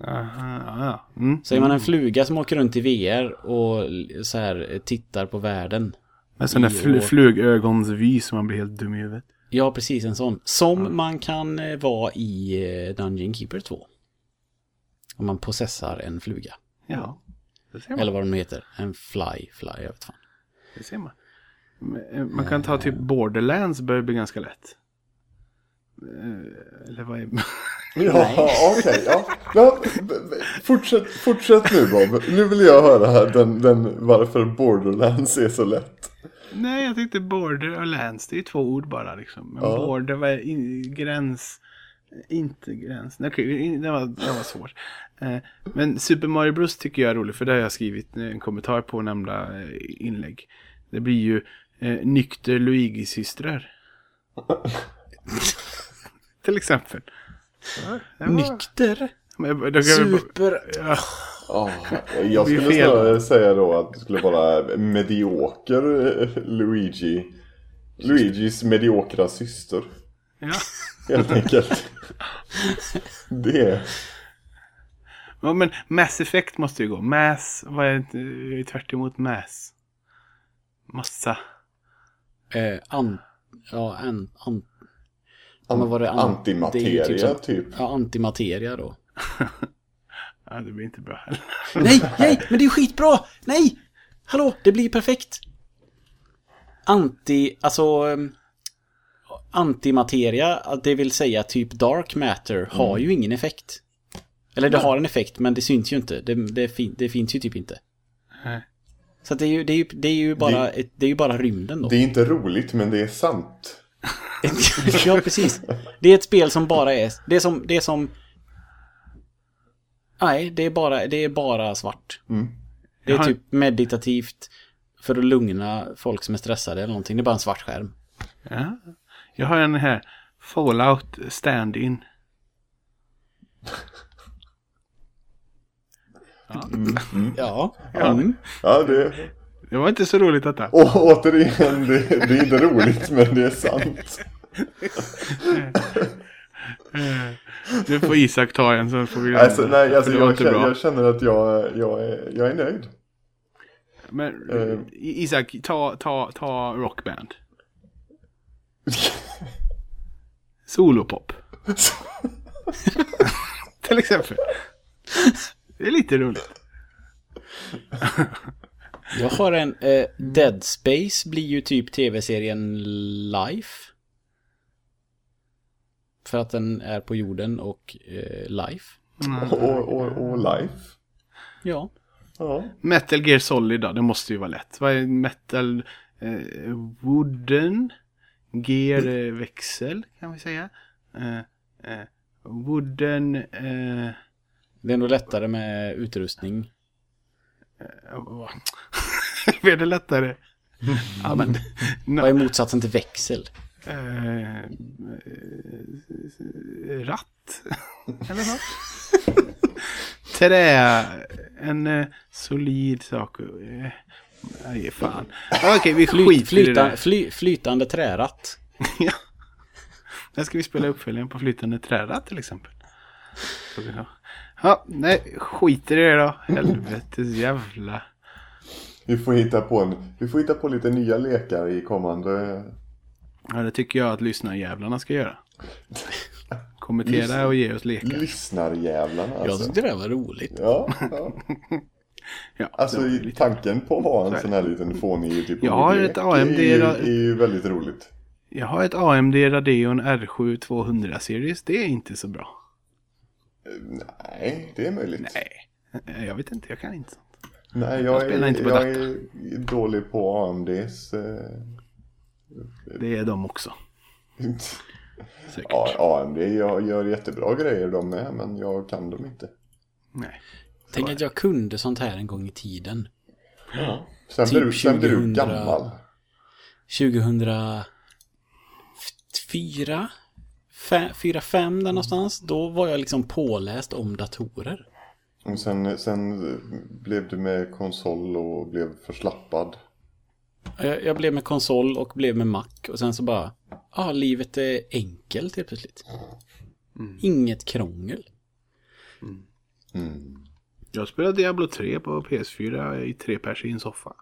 Aha. Mm. Så är man en fluga som åker runt i VR och så här tittar på världen. Med sån där fl- flugögonsvy som man blir helt dum i huvudet. Ja, precis en sån. Som man kan eh, vara i eh, Dungeon Keeper 2. Om man possessar en fluga. Ja, det ser man. Eller vad de nu heter. En fly, fly, jag vet fan. Det ser man. Eh, Man kan ta typ Borderlands börjar bli ganska lätt. Eh, Eller vad är... (laughs) Ja, okej. ja. ja. b- Fortsätt, fortsätt nu Bob. Nu vill jag höra den, den, varför Borderlands är så lätt. Nej, jag tyckte border och lands, det är två ord bara liksom. Men Ja. border var in, gräns, inte gräns. Okej, det var, det var svårt. Eh, Men Super Mario Bros tycker jag är roligt, för det har jag skrivit en kommentar på nämnda eh, inlägg. Det blir ju eh, nykter Luigi-systrar. (laughs) Till exempel. Ja, Nykter? Men, Super... Ja, Ja, jag skulle fel. snarare säga då att det skulle vara medioker eh, Luigi. Luigis mediokra syster. ja. Helt enkelt. Det. Ja, men Mass Effect måste ju gå. Mass, vad är det tvärt emot Mass? Massa. Eh, an, ja, an, an, Ja, men var det an- Antimateria det är ju typ som- typ. ja, antimateria då. (laughs) Ja, det blir inte bra heller. (laughs) Nej, nej, men det är skitbra! Nej! Hallå, det blir perfekt! Anti, alltså... um, Antimateria, det vill säga typ dark matter, har ju ingen effekt. Eller det har en effekt, men det syns ju inte. Det, det, fin, det finns ju typ inte. Nej. Så att det, är ju, det, är ju, det är ju bara, ett, det är ju bara rymden då. Det är inte roligt men det är sant. Ja, precis. Det är ett spel som bara är... Det är som... Det är som nej, det är bara, det är bara svart. Mm. Det är har- typ meditativt för att lugna folk som är stressade eller någonting. Det är bara en svart skärm. Ja. Jag har en här. Fallout stand-in. Ja. Ja. Mm. Ja, det... Det var inte så roligt detta. Och återigen, det, det är inte roligt men det är sant. (laughs) Nu får Isak ta en så får vi Alltså, nej, alltså jag, känner, jag känner att jag, jag, är, jag är nöjd. Men. I- Isak, ta, ta, ta rockband. (laughs) Solopop. (laughs) Till exempel. Det är lite roligt. Jag har en... Eh, Dead Space blir ju typ tv-serien Life. För att den är på jorden och eh, Life. Och, och, och life. Ja. Ja. Metal Gear Solid då, det måste ju vara lätt. Vad är metal? Eh, wooden? Gear eh, växel kan vi säga. Eh, eh, wooden... Eh, Det är nog lättare med utrustning. Vad- (laughs) Blir det lättare? (laughs) ja, men, Vad är motsatsen till växel? Eh, eh, ratt? (laughs) Eller vad? Trä. En eh, solid sak. Eh, Nej, fan. Okej, vi Fly, skiter i det flyta, där. fly, flytande träratt. ja. När ska vi spela uppföljaren på flytande träratt till exempel? Ja, nej, skiter i det då. Helvetes jävla. Vi får hitta på en, vi får hitta på lite nya lekar i kommande... Ja, det tycker jag att lyssnarjävlarna ska göra. Kommentera och ge oss lekar. Lyssnarjävlarna Jag alltså. tyckte det var roligt. Ja, (laughs) ja. Ja, Alltså tanken på att ha en sån här liten fånig typ Jag har ett AMD är, är ju väldigt roligt. Jag har ett AMD Radeon R7 200 series. Det är inte så bra. Nej, det är möjligt. Nej, jag vet inte. Jag kan inte sånt. Nej, Jag jag, spelar är, inte på jag data. är dålig på AMDs... Eh, Det är de också. (laughs) Säkert. ja, AMD gör, gör jättebra grejer de med, men jag kan dem inte. Nej. Tänk att jag kunde sånt här en gång i tiden. Ja. Sen, Typ du, sen blir du 2000. gammal. 2004? 4-5 där någonstans. Då var jag liksom påläst om datorer. Och sen, sen blev du med konsol och blev förslappad. Jag, jag blev med konsol och blev med Mac och sen så bara, ja, ah, livet är enkelt helt plötsligt. Inget krångel. Mm. Jag spelade Diablo 3 på PS4 i tre pers i en soffa.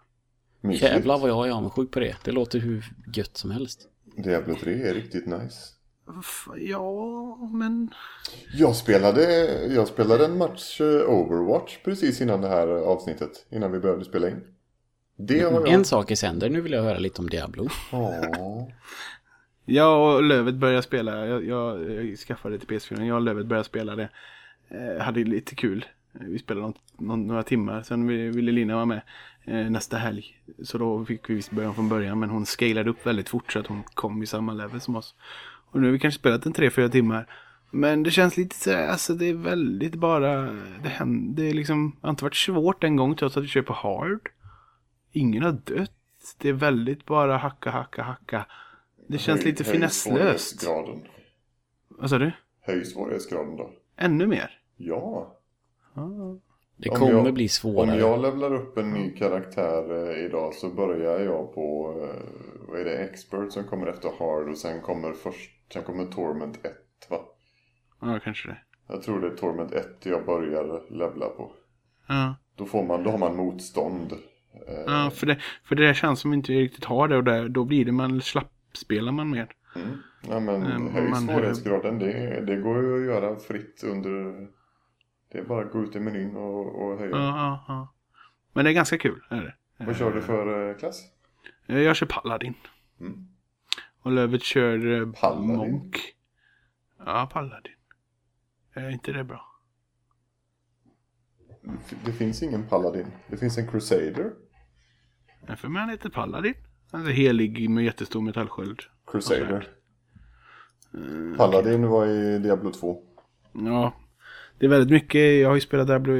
Mysigt. Jävlar vad jag är avundsjuk på det. Det låter hur gött som helst. Diablo 3 är riktigt nice. Ja, men... Jag spelade, jag spelade en match eh, Overwatch precis innan det här avsnittet. Innan vi började spela in. Det har jag... En sak är sänder, nu vill jag höra lite om Diablo. Ja. Jag och Lövet började spela. Jag, jag, jag skaffade till PS4. Jag och Lövet började spela det. Eh, hade lite kul. Eh, Vi spelade någon, någon, några timmar. Sen ville ville Lina vara med eh, nästa helg. Så då fick vi visst börja från början. Men hon scalade upp väldigt fort så att hon kom i samma level som oss. Och nu har vi kanske spelat en 3-4 timmar. Men det känns lite så alltså det är väldigt bara, det händer, det är liksom, det har inte varit svårt en gång trots att vi kör på hard. Ingen har dött. Det är väldigt bara hacka, hacka, hacka. Det känns lite Höj finesslöst. Vad sa du? Höj svårighetsgraden då. Ännu mer? Ja. Ja. Det Om kommer jag- bli Om svårare. jag levlar upp en ny karaktär eh, idag så börjar jag på, eh, vad är det, Expert som kommer efter Hard och sen kommer först, sen kommer Torment 1 va? ja, kanske det. Jag tror det är Torment 1 jag börjar levla på. Ja. Då, får man, då har man motstånd. Eh, Ja, för det, för det känns som inte riktigt har det och där, då blir det man slappspelar man mer. Mm. Ja men Mm, höj man- svårighetsgraden, det, det går ju att göra fritt under... Det är bara att gå ut i menyn och, och höja. Ja, ja, ja. Men det är ganska kul, är det. Vad kör du för eh, klass? Eh, Jag kör Paladin. Mm. Och Lövet kör eh, Paladin? Monk. Ja, Paladin. Är inte det bra? Det finns ingen Paladin. Det finns en Crusader. Ja, För mig han heter Paladin. Han är helig med jättestor metallsköld. Crusader. Paladin var i Diablo 2. Ja, det är väldigt mycket. Jag har ju spelat Diablo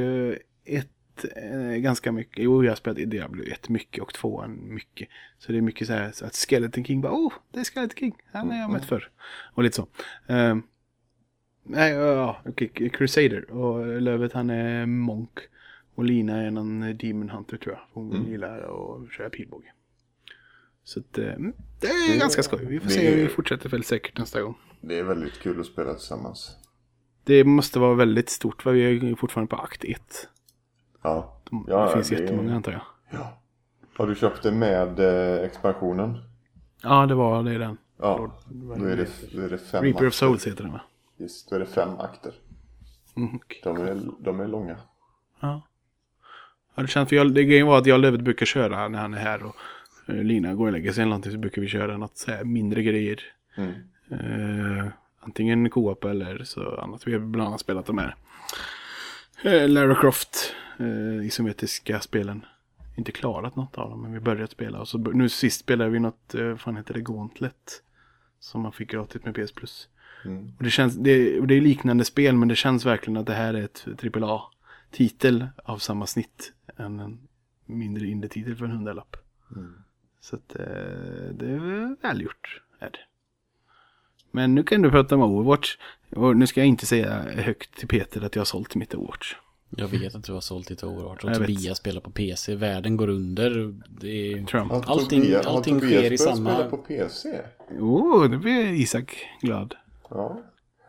1 eh, ganska mycket. Jo, jag har spelat i Diablo 1 mycket och 2 mycket. Så det är mycket så här så att Skeleton King bara, oh, det är Skeleton King. Han har jag mött förr. Och lite så. Ehm, nej, ja, okej, Crusader. Och Lövet han är Monk. Och Lina är någon Demon Hunter tror jag. Hon gillar att köra pilbåge. Så att, eh, mm, det är Det- ganska skoj. Vi får det- se hur vi fortsätter väldigt säkert nästa gång. Det är väldigt kul att spela tillsammans. Det måste vara väldigt stort för vi är fortfarande på akt 1. Ja. Det Ja, finns det- jättemånga antar jag. ja. Har du köpt det med eh, expansionen? Ja, det var det den. Ja. Då är det, då är det fem Reaper akter. of Souls heter den va? Just, då är det fem akter. Mm, okej. De är, de är långa. Ja. Ja, det känns för jag, det grejen var att jag och Lövet brukar köra när han är här och eh, Lina går och lägger sig eller någonting så brukar vi köra något så här mindre grejer. Mm. Eh, antingen co-op eller så annat. Vi har bland annat spelat de här eh, Lara Croft eh, isometriska spelen. Inte klarat något av dem men vi börjat spela. Och så, nu sist spelade vi något, eh, fan heter det, Gauntlet. Som man fick gratis med PS Plus. Mm. Och det, känns, det, det är liknande spel men det känns verkligen att det här är ett AAA-titel av samma snitt än en mindre indie-titel för en hundralapp. Mm. Så att eh, det är välgjort. Är det. Men nu kan du prata om Overwatch. Och nu ska jag inte säga högt till Peter att jag har sålt mitt Overwatch. Jag vet att du har sålt ditt Overwatch och. Tobias spelar på PC. Världen går under. Det är... Trump. Har Allting- Tobias- har allting Tobias sker i samma- spela på PC? Oh, nu blir Isak glad. Ja.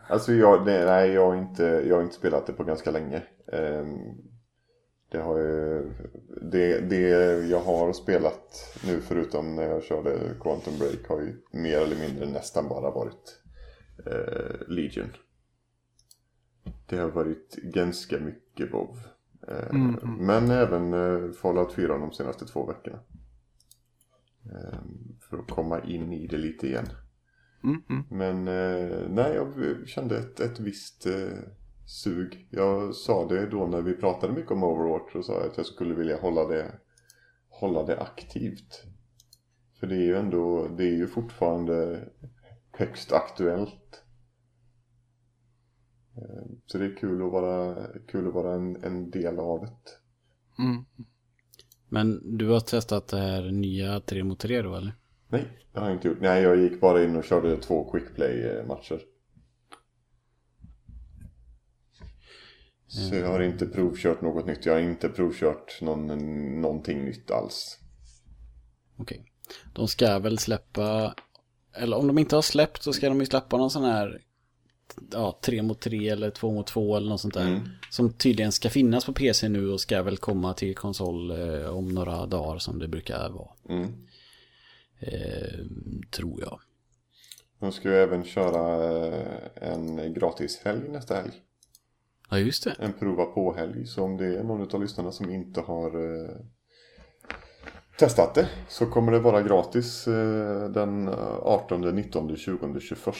Alltså jag, det, nej, jag har, inte, jag har inte spelat det på ganska länge. Ehm, det har ju, det, det jag har spelat nu förutom när jag körde Quantum Break har ju mer eller mindre nästan bara varit eh, Legion. Det har varit ganska mycket WoW. Eh, Mm, Men även eh, Fallout 4 de senaste två veckorna. Eh, för att komma in i det lite igen. Mm, mm. Men nej, jag kände ett, ett visst sug. Jag sa det då när vi pratade mycket om Overwatch och sa att jag skulle vilja hålla det, hålla det aktivt. För det är ju ändå, det är ju fortfarande högst aktuellt. Eh, Så det är kul att vara, kul att vara en, en del av det. Mm. Men du har testat det här nya 3 mot 3 då eller? Nej, det har jag inte gjort. Nej, jag gick bara in och körde två quick play matcher. Så jag har inte provkört något nytt. Jag har inte provkört någon, någonting nytt alls. Okej. De ska väl släppa, eller om de inte har släppt så ska de ju släppa någon sån här, ja, 3 mot 3 eller 2 mot 2 eller något sånt där. Mm. Som tydligen ska finnas på PC nu och ska väl komma till konsol eh, om några dagar som det brukar vara. Mm. Eh, tror jag. De ska ju även köra eh, en gratis helg nästa helg. Ja, just det. En prova på-helg. Så om det är någon av lyssnarna som inte har eh, testat det så kommer det vara gratis eh, den 18, 19, 20, 21.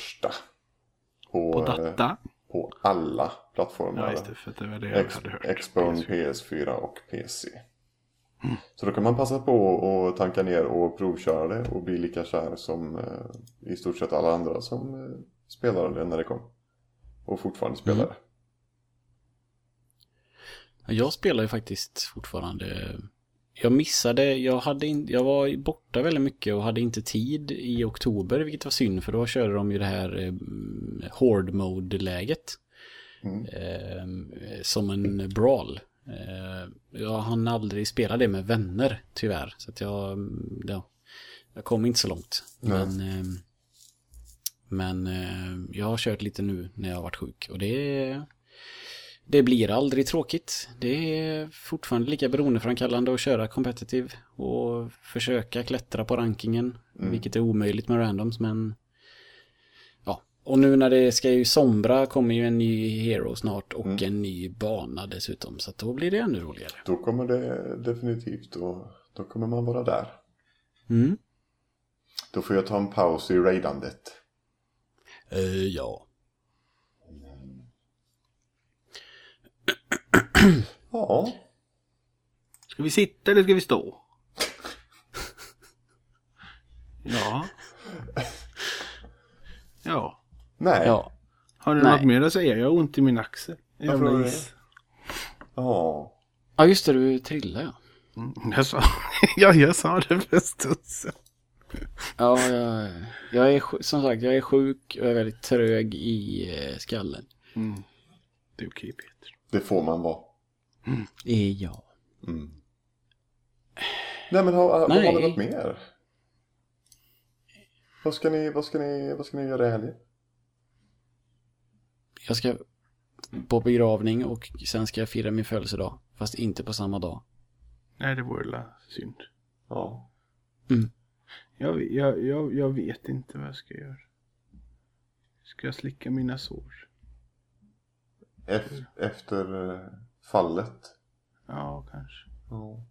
På, På eh, data. på alla plattformar. Ja, det. För det var det jag hade hört. Xbone, PS4 och PC. Så då kan man passa på och tanka ner och provköra det och bli lika kär som eh, i stort sett alla andra som eh, spelade det när det kom. Och fortfarande spelar Mm. det. Ja, Jag spelar ju faktiskt fortfarande. Jag missade, jag, hade in, jag var borta väldigt mycket och hade inte tid i oktober, vilket var synd för då körde de ju det här eh, Horde Mode-läget. Eh, som en brawl. Eh, jag hann aldrig spela det med vänner tyvärr. Så att jag, mm, ja, jag kom inte så långt. Men, eh, men jag har kört lite nu när jag har varit sjuk. Och det, det blir aldrig tråkigt. Det är fortfarande lika beroendeframkallande att köra competitive och försöka klättra på rankingen. Vilket är omöjligt med randoms men Ja, och nu när det ska ju sombra kommer ju en ny hero snart och en ny bana dessutom. Så då blir det ännu roligare. Då kommer det definitivt och då kommer man vara där. Mm. Då får jag ta en paus i raidandet. Eh, ja. (clears throat) Ja, Ska vi sitta eller ska vi stå? Ja. Ja. nej. Ja. Har du Nej. något mer att säga? Jag har ont i min axel. Jävla det. is. Ja. Ja, just det, du trillar ja. Mm, Jag sa, (laughs) ja, jag sa det för en stund sedan. Ja, jag, jag är som sagt, jag är sjuk och är väldigt trög i eh, skallen. Mm. Det är okej Peter. Det får man vara. Eh, ja. Nej men har, har Nej. det något mer? Vad ska ni, vad ska ni, vad ska ni göra i helgen? Jag ska på begravning och sen ska jag fira min födelsedag. Fast inte på samma dag. Nej, det vore la synd. Ja. Jag, jag, jag, jag vet inte vad jag ska göra. Ska jag slicka mina sår? Ef- efter eh, fallet. Ja, kanske. Ja.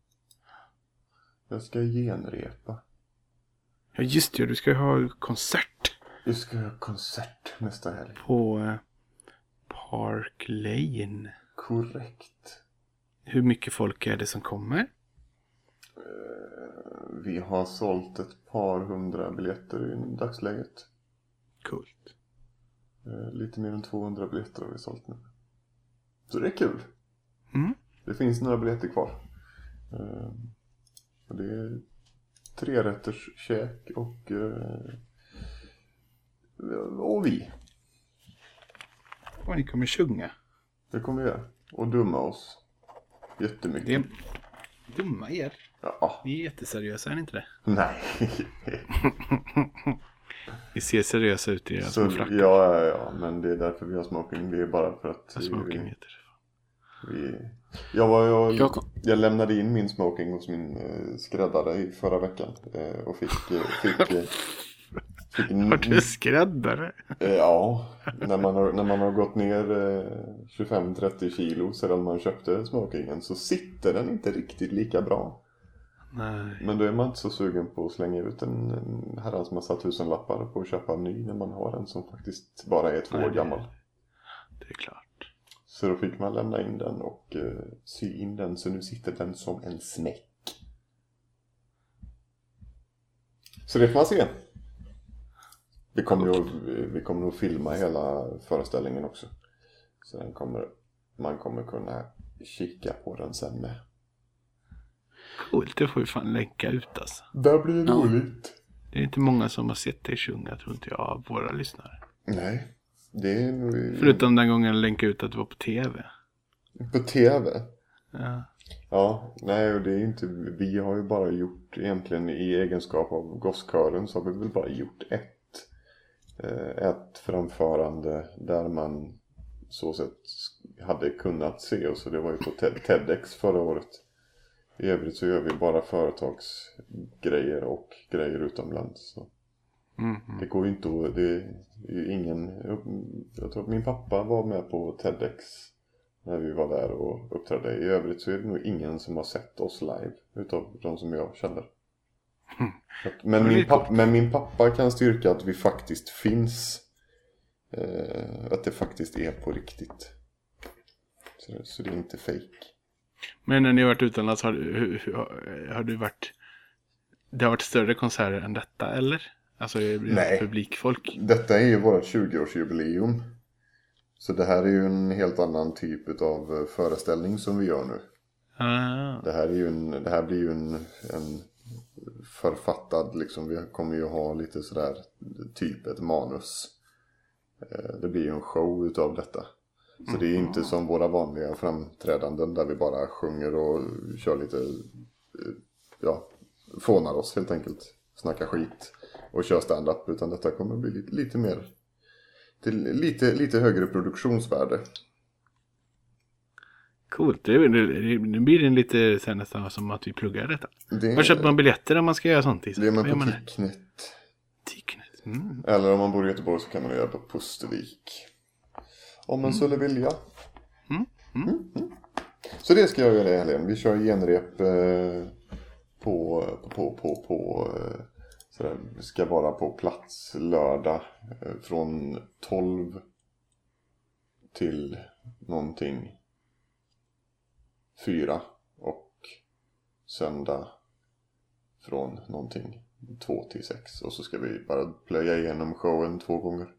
Jag ska genrepa. Ja, just det. Du ska ju ha konsert Jag ska ha konsert nästa helg. på eh, Park Lane. Korrekt. Hur mycket folk är det som kommer? Vi har sålt ett par hundra biljetter i dagsläget. Coolt. Eh, Lite mer än 200 biljetter har vi sålt nu. Så det är kul. Mm. Det finns några biljetter kvar. Eh, det är tre rätters käk och, eh, och vi. Och ni kommer sjunga. Det kommer vi göra. Och dumma oss. Jättemycket. Det är dumma er. Ja, Ni är jätteseriösa, är ni inte det? nej. (laughs) Ni ser seriösa ut i era små ja, frackar. ja, ja, men det är därför vi har smoking. Det är bara för att Smoking vi, heter det. Vi, jag, var, jag, Jag lämnade in min smoking hos min eh, skräddare i förra veckan. Eh, och fick, eh, fick, eh, fick Har du skräddare? eh, Ja, när man har, när man har gått ner eh, 25-30 kilo sedan man köpte smokingen så sitter den inte riktigt lika bra. Nej. Men då är man inte så sugen på att slänga ut en, en herrans massa tusenlappar på att köpa en ny när man har en som faktiskt bara är två år gammal. Det är klart. Så då fick man lämna in den och eh, sy in den så nu sitter den som en snäck. Så det får man se. Vi kommer ju vi kommer nog filma hela föreställningen också. Så den kommer, man kommer kunna kika på den sen med. Coolt, det får vi fan länka ut alltså. Det blir Ja. roligt. Det är inte många som har sett dig sjunga, tror inte jag, av våra lyssnare. Nej, nog Förutom den gången jag länkade ut att du var på tv. på tv. Ja. Ja, nej och det är inte, vi har ju bara gjort egentligen i egenskap av gosskören så har vi väl bara gjort ett. eh, Ett framförande där man så sett hade kunnat se oss och det var ju på TED- TEDx förra året. I övrigt så gör vi bara företagsgrejer och grejer utomlands. Så Mhm. det går ju inte att, det är ju ingen, jag tror att min pappa var med på TEDx när vi var där och uppträdde. I övrigt så är det nog ingen som har sett oss live utav de som jag känner. (laughs) Att- Men, min pappa, men min pappa kan styrka att vi faktiskt finns. Eh, att det faktiskt är på riktigt. Så, det- så det är inte fake. Men när ni har varit utomlands, har, hur- har du varit... Det har varit större konserter än detta, eller? Alltså det Nej. publikfolk? Detta är ju vårt 20-årsjubileum. Så det här är ju en helt annan typ av föreställning som vi gör nu. Ah, Det här, är ju en, det här blir ju en, en författad, liksom, vi kommer ju ha lite sådär, typ ett manus. Eh, Det blir ju en show utav detta. Så det är inte som våra vanliga framträdanden där vi bara sjunger och kör lite, eh, ja, fånar oss helt enkelt. Snackar skit och kör stand-up. Utan detta kommer bli lite, lite mer, till lite, lite högre produktionsvärde. Coolt. Nu blir det lite så här nästan som att vi pluggar detta. Det, Var köper man biljetter om man ska göra sånt? det är man på? Ticknet. Ticknet. Mm. Eller om man bor i Göteborg så kan man göra på Pustervik. Om man skulle vilja. Mm. Mm, mm. Så det ska jag göra i helgen. Vi kör genrep eh, på, på, på, på eh, sådär, ska vara på plats lördag eh, från 12 till någonting 4 och söndag från någonting 2 till 6 och så ska vi bara plöja igenom showen två gånger.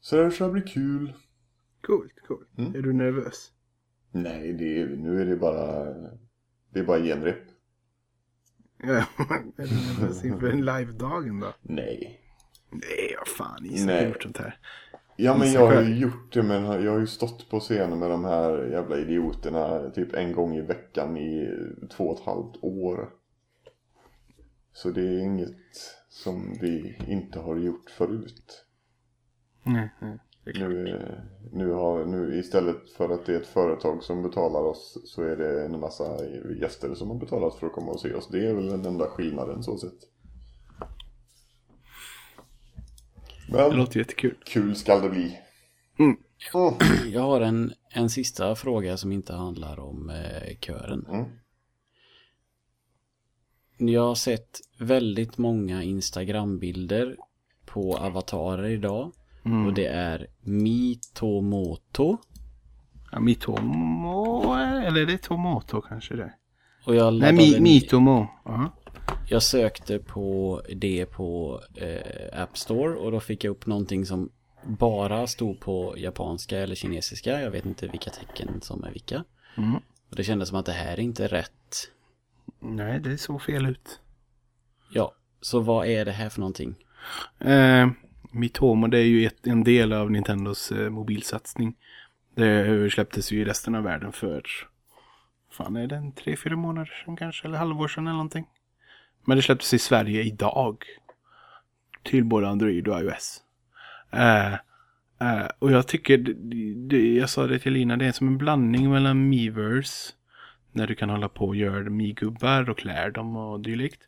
Så det ska bli kul. Coolt, coolt. Mm. Är du nervös? Nej, det är, nu är det bara det är bara genrep. Ja, inför en live-dagen då? Nej. Nej, vad fan. Isak har gjort sånt här. Ja men jag har ju gjort det men jag har ju stått på scenen med de här jävla idioterna typ en gång i veckan i två och ett halvt år. Så det är inget som vi inte har gjort förut. Nej, nej. Det. Nu, är- nu, har, nu istället för att det är ett företag som betalar oss så är det en massa gäster som har betalat för att komma och se oss. Det är väl den enda skillnaden så sett. Det Men låter jättekul. kul skall det bli. Mm. Mm. Jag har en, en sista fråga som inte handlar om eh, kören. Mm. Jag har sett väldigt många Instagram-bilder på avatarer idag. Mm. Och det är Mitomoto. Ja, Mitomo, eller är det Tomato kanske det? Och jag Nej, mi, Mitomo. Ja. Jag sökte på det på eh, App Store och då fick jag upp någonting som bara stod på japanska eller kinesiska. Jag vet inte vilka tecken som är vilka. Mm. Och det kändes som att det här är inte rätt. Nej, det såg fel ut. Ja, så vad är det här för någonting? Eh, Mitomo, det är ju ett, en del av Nintendos eh, mobilsatsning. Det släpptes ju i resten av världen för, fan är det en tre, fyra månader sedan kanske, eller halvår sedan eller någonting. Men det släpptes i Sverige idag. Till både Android och iOS. Eh, eh, och jag tycker, det, det, jag sa det till Lina, det är som en blandning mellan Miiverse, när du kan hålla på och göra Mi-gubbar och klär dem och dylikt.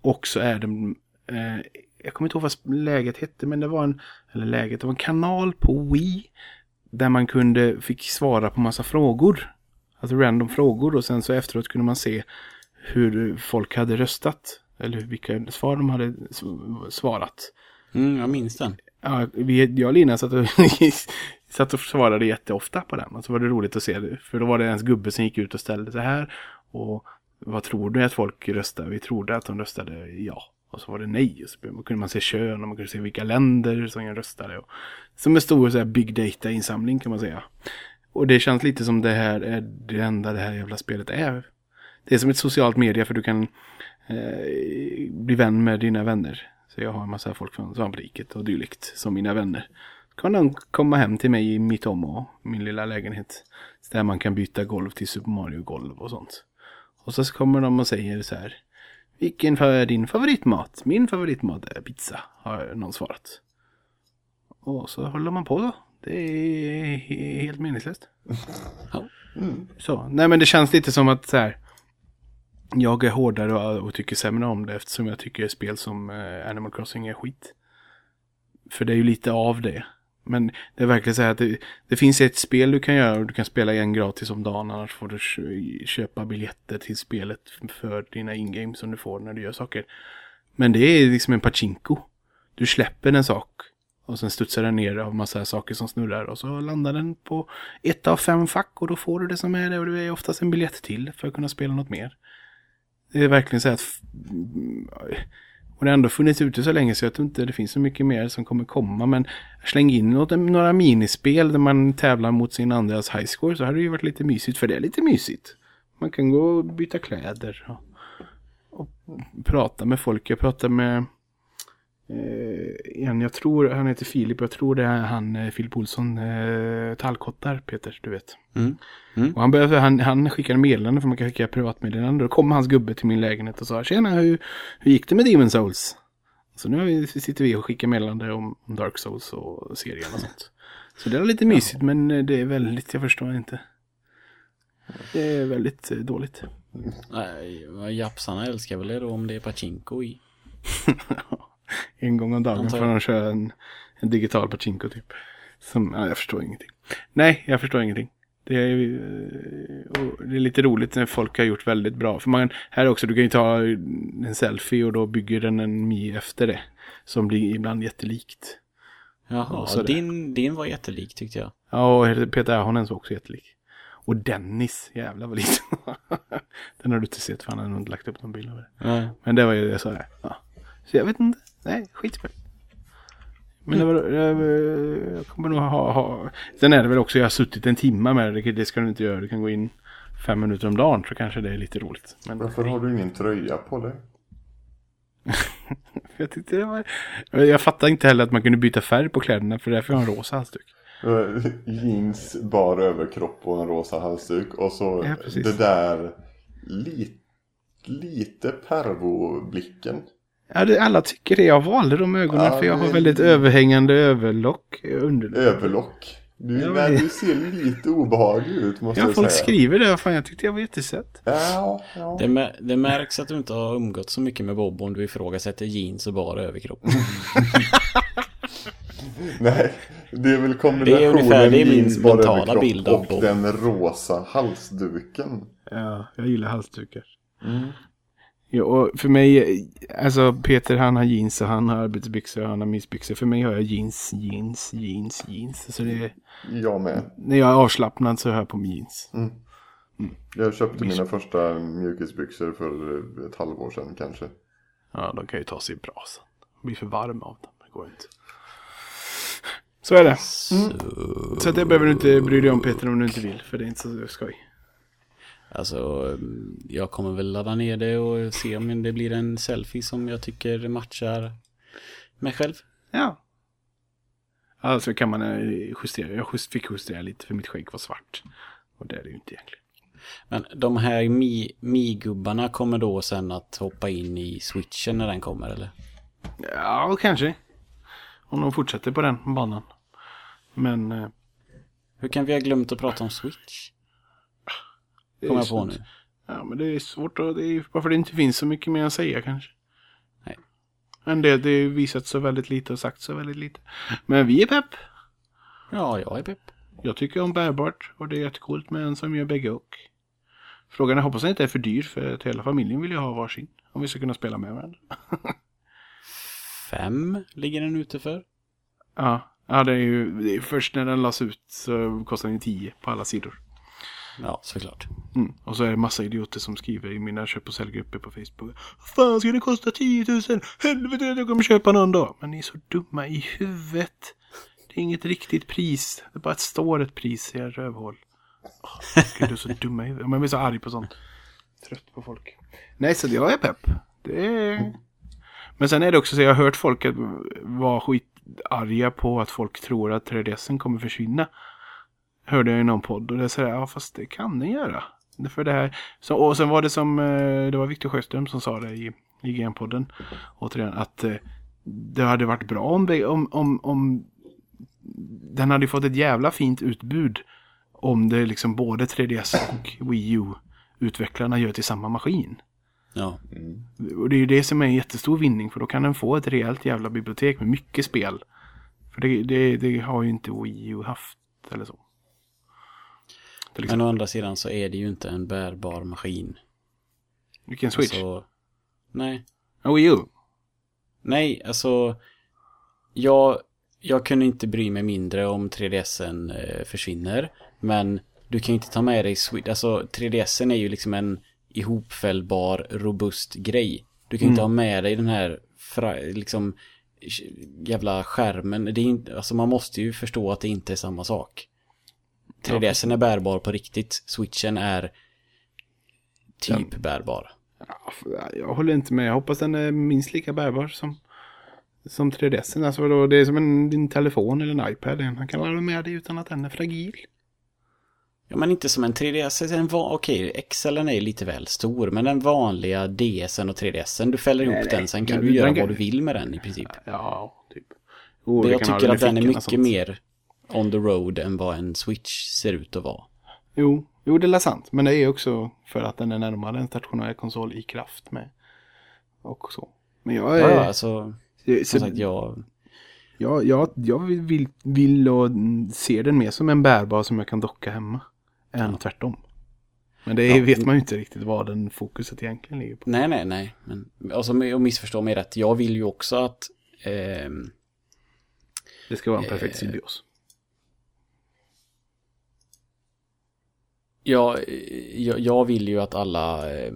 Och så är det, eh, jag kommer inte ihåg vad läget hette, men det var en, eller läget, det var en kanal på Wii. Där man kunde, fick svara på massa frågor. Alltså random frågor och sen så efteråt kunde man se hur folk hade röstat. Eller vilka svar de hade svarat. Mm, jag minns den. Ja, vi, jag och Lina satt och, (laughs) satt och svarade jätteofta på den. Och så var det roligt att se det. För då var det ens gubbe som gick ut och ställde sig här. Och vad tror du att folk röstade? Vi trodde att de röstade ja. Och så var det nej. Och så kunde man se kön och man kunde se vilka länder som röstade. Och, som en stor så här, big data-insamling kan man säga. Och det känns lite som det här är det enda det här jävla spelet är. Det är som ett socialt media för du kan eh, bli vän med dina vänner. Så jag har en massa folk från Svampriket och dylikt som mina vänner. Så kan de komma hem till mig i mitt om min lilla lägenhet. Där man kan byta golv till Super Mario-golv och sånt. Och så kommer de och säger så här. Vilken är din favoritmat? Min favoritmat är pizza, har någon svarat. Och så håller man på då. Det är he- helt meningslöst. (laughs) Ja. Så, nej men det känns lite som att så här. Jag är hårdare och, och tycker sämre om det eftersom jag tycker spel som eh, Animal Crossing är skit. För det är ju lite av det. Men det är verkligen så här att det, det finns ett spel du kan göra och du kan spela en gratis om dagen. Annars får du köpa biljetter till spelet för dina in-games som du får när du gör saker. Men det är liksom en pachinko. Du släpper en sak och sen studsar den ner av massa saker som snurrar och så landar den på ett av fem fack och då får du det som är det och det är oftast en biljett till för att kunna spela något mer. Det är verkligen så här att och det har ändå funnits ute så länge så jag tror inte det finns så mycket mer som kommer komma men släng in något, några minispel där man tävlar mot sin andras highscore så hade det ju varit lite mysigt för det är lite mysigt. Man kan gå och byta kläder och, och prata med folk. Jag pratade med en, jag tror han heter Filip, jag tror det är han eh, Filip Olsson, eh, tallkottar Peter, du vet. Mm. Mm. Och han, började, han, han skickade meddelande för man kan skicka privatmeddelande. Då kom hans gubbe till min lägenhet och sa Tjena, hur, hur gick det med Demon Souls? Så nu vi, sitter vi och skickar meddelande om, om Dark Souls och serien och sånt. Så det är lite mysigt men eh, det är väldigt, jag förstår inte. Det är väldigt eh, dåligt. Nej, japsarna älskar väl det då om det är pachinko i. (laughs) (laughs) en gång om dagen får jag. de köra en, en digital pachinko typ. Som, ja, jag förstår ingenting. Nej, jag förstår ingenting. Det är, eh, det är lite roligt när folk har gjort väldigt bra. För man, här också, du kan ju ta en selfie och då bygger den en Mi efter det. Som blir ibland jättelikt. Jaha, så din, din var jättelik tyckte jag. Ja, och Peter Ahonen var också jättelik. Och Dennis, jävlar vad liten. (laughs) Den har du inte sett för han har nog inte lagt upp någon bild av det. Nej. Men det var ju det så här. Ja. Så jag vet inte. Nej, skitspel. Men det var, jag, jag kommer nog ha, ha... Sen är det väl också, jag har suttit en timme med det. Det ska du inte göra. Du kan gå in fem minuter om dagen så kanske det är lite roligt. Men Varför har du ingen tröja på dig? (laughs) jag tyckte det var... Jag fattar inte heller att man kunde byta färg på kläderna för därför har jag en rosa halsduk. Eh, Jeans, bar överkropp och en rosa halsduk. Och så Ja, det där li, lite pervo-blicken. Ja, det, alla tycker det. Jag valde de ögonen Ja, för jag har väldigt överhängande överlock. Under... Överlock. Du, Ja, men- du ser lite obehaglig ut måste Ja, jag folk säga. skriver det. Fan, jag tyckte jag var jättesött. Ja, ja. Det, det märks att du inte har umgått så mycket med Bob om du ifrågasätter jeans och bara överkropp. (laughs) Nej, det är väl Det är kombinationen ungefär- det är min jeans, bara överkropp bild av och Bob. den rosa halsduken. Ja, jag gillar halsdukar. Mm. Ja, och för mig, alltså Peter han har jeans och han har arbetsbyxor och han har mysbyxor. För mig har jag jeans, jeans, jeans, jeans. Så det är, Jag med. när jag är avslappnad så har jag på mig jeans. Jag köpte mina första mjukisbyxor för ett halvår sedan kanske. Ja, de kan ju ta sig i brasan. Blir för varm av dem. Det går inte. Så är det. Så att det behöver du inte bry dig om Peter om du inte vill. För det är inte så skoj. Alltså, jag kommer väl ladda ner det och se om det blir en selfie som jag tycker matchar mig själv. Ja. Alltså kan man eh, justera. Jag just, fick justera lite för mitt skägg var svart. Och det är det ju inte egentligen. Men de här Mi- Mi-gubbarna kommer då sen att hoppa in i switchen när den kommer eller? Ja, kanske. Om de fortsätter på den banan. Men... eh, Hur kan vi ha glömt att prata om switch? Kommer jag på nu. Ja, men det är svårt och det är varför det inte finns så mycket mer att säga kanske. Nej. Men det, det visat så väldigt lite och sagt så väldigt lite. Men vi är pepp. Ja, jag är pepp. Jag tycker om bärbart och det är jättecoolt med en som gör bägge och. Frågan är, hoppas den inte är för dyr för att hela familjen vill ju ha varsin. Om vi ska kunna spela med varandra. (laughs) Fem ligger den ute för. Ja, ja det är ju det är först när den lades ut så kostar den ju 10 på alla sidor. Ja, såklart. Mm. Och så är det massa idioter som skriver i mina köp och säljgrupper på Facebook. Fan ska det kosta 10 000? Helvete jag kommer köpa någon dag. Men ni är så dumma i huvudet. Det är inget riktigt pris. Det bara står ett pris i er rövhål. Oh, du är så dumma i huvudet. Man blir så arg på sånt. Trött på folk. Nej, så jag är pepp. Det är... Men sen är det också så jag har hört folk att vara skitarga på att folk tror att 3DSen kommer försvinna. Hörde jag i någon podd och det säger ja fast det kan den göra. För det här, så, och sen var det som, eh, det var Viktor Sjöström som sa det i, i GM-podden. Återigen att eh, det hade varit bra om, om, om, om den hade fått ett jävla fint utbud. Om det liksom både 3DS och Wii U-utvecklarna gör till samma maskin. Ja. Och det är ju det som är en jättestor vinning för då kan den få ett rejält jävla bibliotek med mycket spel. För det, det, det har ju inte Wii U haft eller så. Men å andra sidan så är det ju inte en bärbar maskin. Vilken Switch? Så, nej. Ja, Wii U? Nej, alltså. Jag, jag kunde inte bry mig mindre om 3DSen eh, försvinner. Men du kan ju inte ta med dig Switch. Alltså 3DSen är ju liksom en ihopfällbar, robust grej. Du kan ju inte ha med dig den här liksom jävla skärmen. Det är inte, alltså man måste ju förstå att det inte är samma sak. 3DSen är bärbar på riktigt. Switchen är typ bärbar. Ja, f- jag håller inte med. Jag hoppas den är minst lika bärbar som Som 3DS. Alltså då, det är som en, din telefon eller en iPad. Han kan vara med dig utan att den är fragil. Ja, men inte som en 3DS. En va- Okej, XLen är lite väl stor, men den vanliga DSen och 3DSen, du fäller ihop Nej, nej. den, sen kan Den- du göra den kan- vad du vill med den i princip. Ja, typ. Oh, jag tycker att den är mycket mer on the road än vad en Switch ser ut att vara. Jo, jo, det är sant. Men det är också för att den är närmare en stationär konsol i kraft med. Och så. Men jag är... Ja, alltså, så, som sagt, jag... jag, jag, jag vill, vill och ser den mer som en bärbar som jag kan docka hemma. Än tvärtom. Men det Ja. vet man ju inte riktigt vad den fokuset egentligen ligger på. Nej, nej, nej. Men, alltså, och missförstå mig rätt, jag vill ju också att... ehm, Det ska vara en perfekt Eh, symbios. Jag, jag, jag vill ju att alla eh,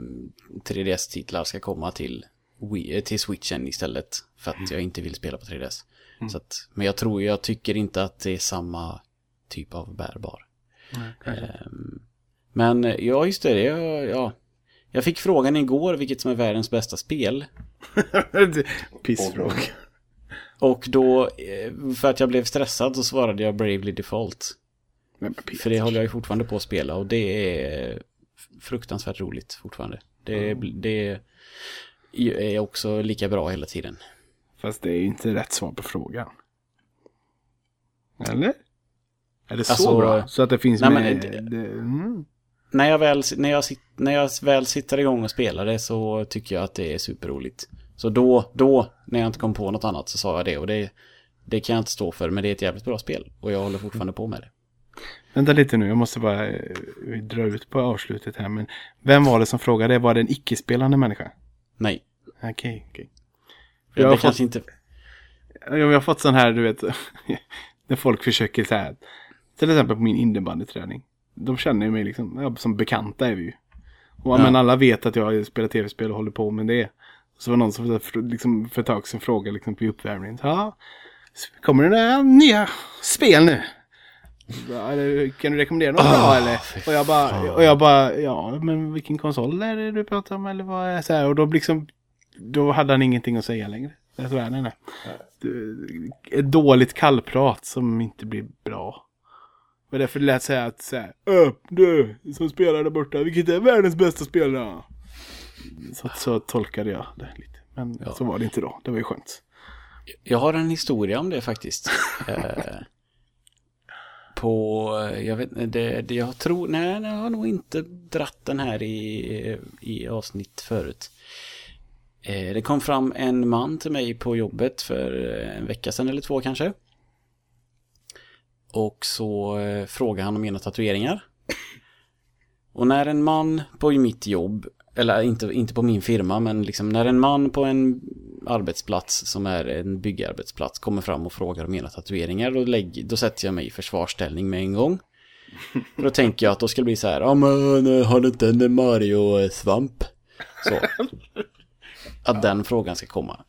3DS-titlar ska komma till, Wii, eh, till Switchen istället. För att jag inte vill spela på 3DS. Så att, men jag tror, jag tycker inte att det är samma typ av bärbar. Ehm, men eh, ja, just det. Jag, ja. jag fick frågan igår vilket som är världens bästa spel. (laughs) Pissfråga. Och då, eh, för att jag blev stressad så svarade jag Bravely Default. För det håller jag ju fortfarande på att spela och det är fruktansvärt roligt fortfarande. Det, Mm. det är också lika bra hela tiden. Fast det är ju inte rätt svar på frågan. Eller? Är det så Alltså, bra? Så att det finns nej, med? men Det, mm. När jag, väl, när, jag när jag väl sitter igång och spelar det så tycker jag att det är superroligt. Så då, då, när jag inte kom på något annat så sa jag det och det, det kan jag inte stå för men det är ett jävligt bra spel och jag håller fortfarande på med det. Vänta lite nu, jag måste bara eh, dra ut på avslutet här. Men vem var det som frågade? Var det en icke-spelande människa? Nej, Okej, okej. det, Jag har kanske inte... Ja, Jag har fått sån här, du vet, (laughs) när folk försöker så här. Till exempel på min innebandyträning. De känner ju mig liksom, ja, som bekanta är vi ju. Och, Ja. Men alla vet att jag spelar tv-spel och håller på med det. Så var det någon som liksom, för ett tag sedan frågade liksom, på uppvärmningen. Ja, kommer det några nya spel nu? Kan du rekommendera något bra eller? Och jag bara, och jag bara, ja men vilken konsol är det du pratar om eller vad är det? så här? Och då liksom, då hade han ingenting att säga längre. Jag svär, nej nej. Du- Ett dåligt kallprat som inte blir bra. Och därför lät säga att så här, "Ö, du som spelar där borta, vilket är världens bästa spelare? Så, så tolkade jag det lite. Men Ja. så var det inte då, det var ju skönt. Jag har en historia om det faktiskt. (laughs) på, eh, jag vet inte, det, det jag tror, nej, jag har nog inte dratt den här i, i avsnitt förut. Eh, det kom fram en man till mig på jobbet för eh, en vecka sedan eller två kanske. Och så eh, frågade han om mina tatueringar. Och när en man på mitt jobb, eller inte, inte på min firma, men liksom när en man på en arbetsplats som är en byggarbetsplats kommer fram och frågar om mina tatueringar, då, lägg, då sätter jag mig i försvarsställning med en gång. För då tänker jag att då ska det bli så här, ja men eh, har du inte en Mario-svamp? Så. Att den frågan ska komma.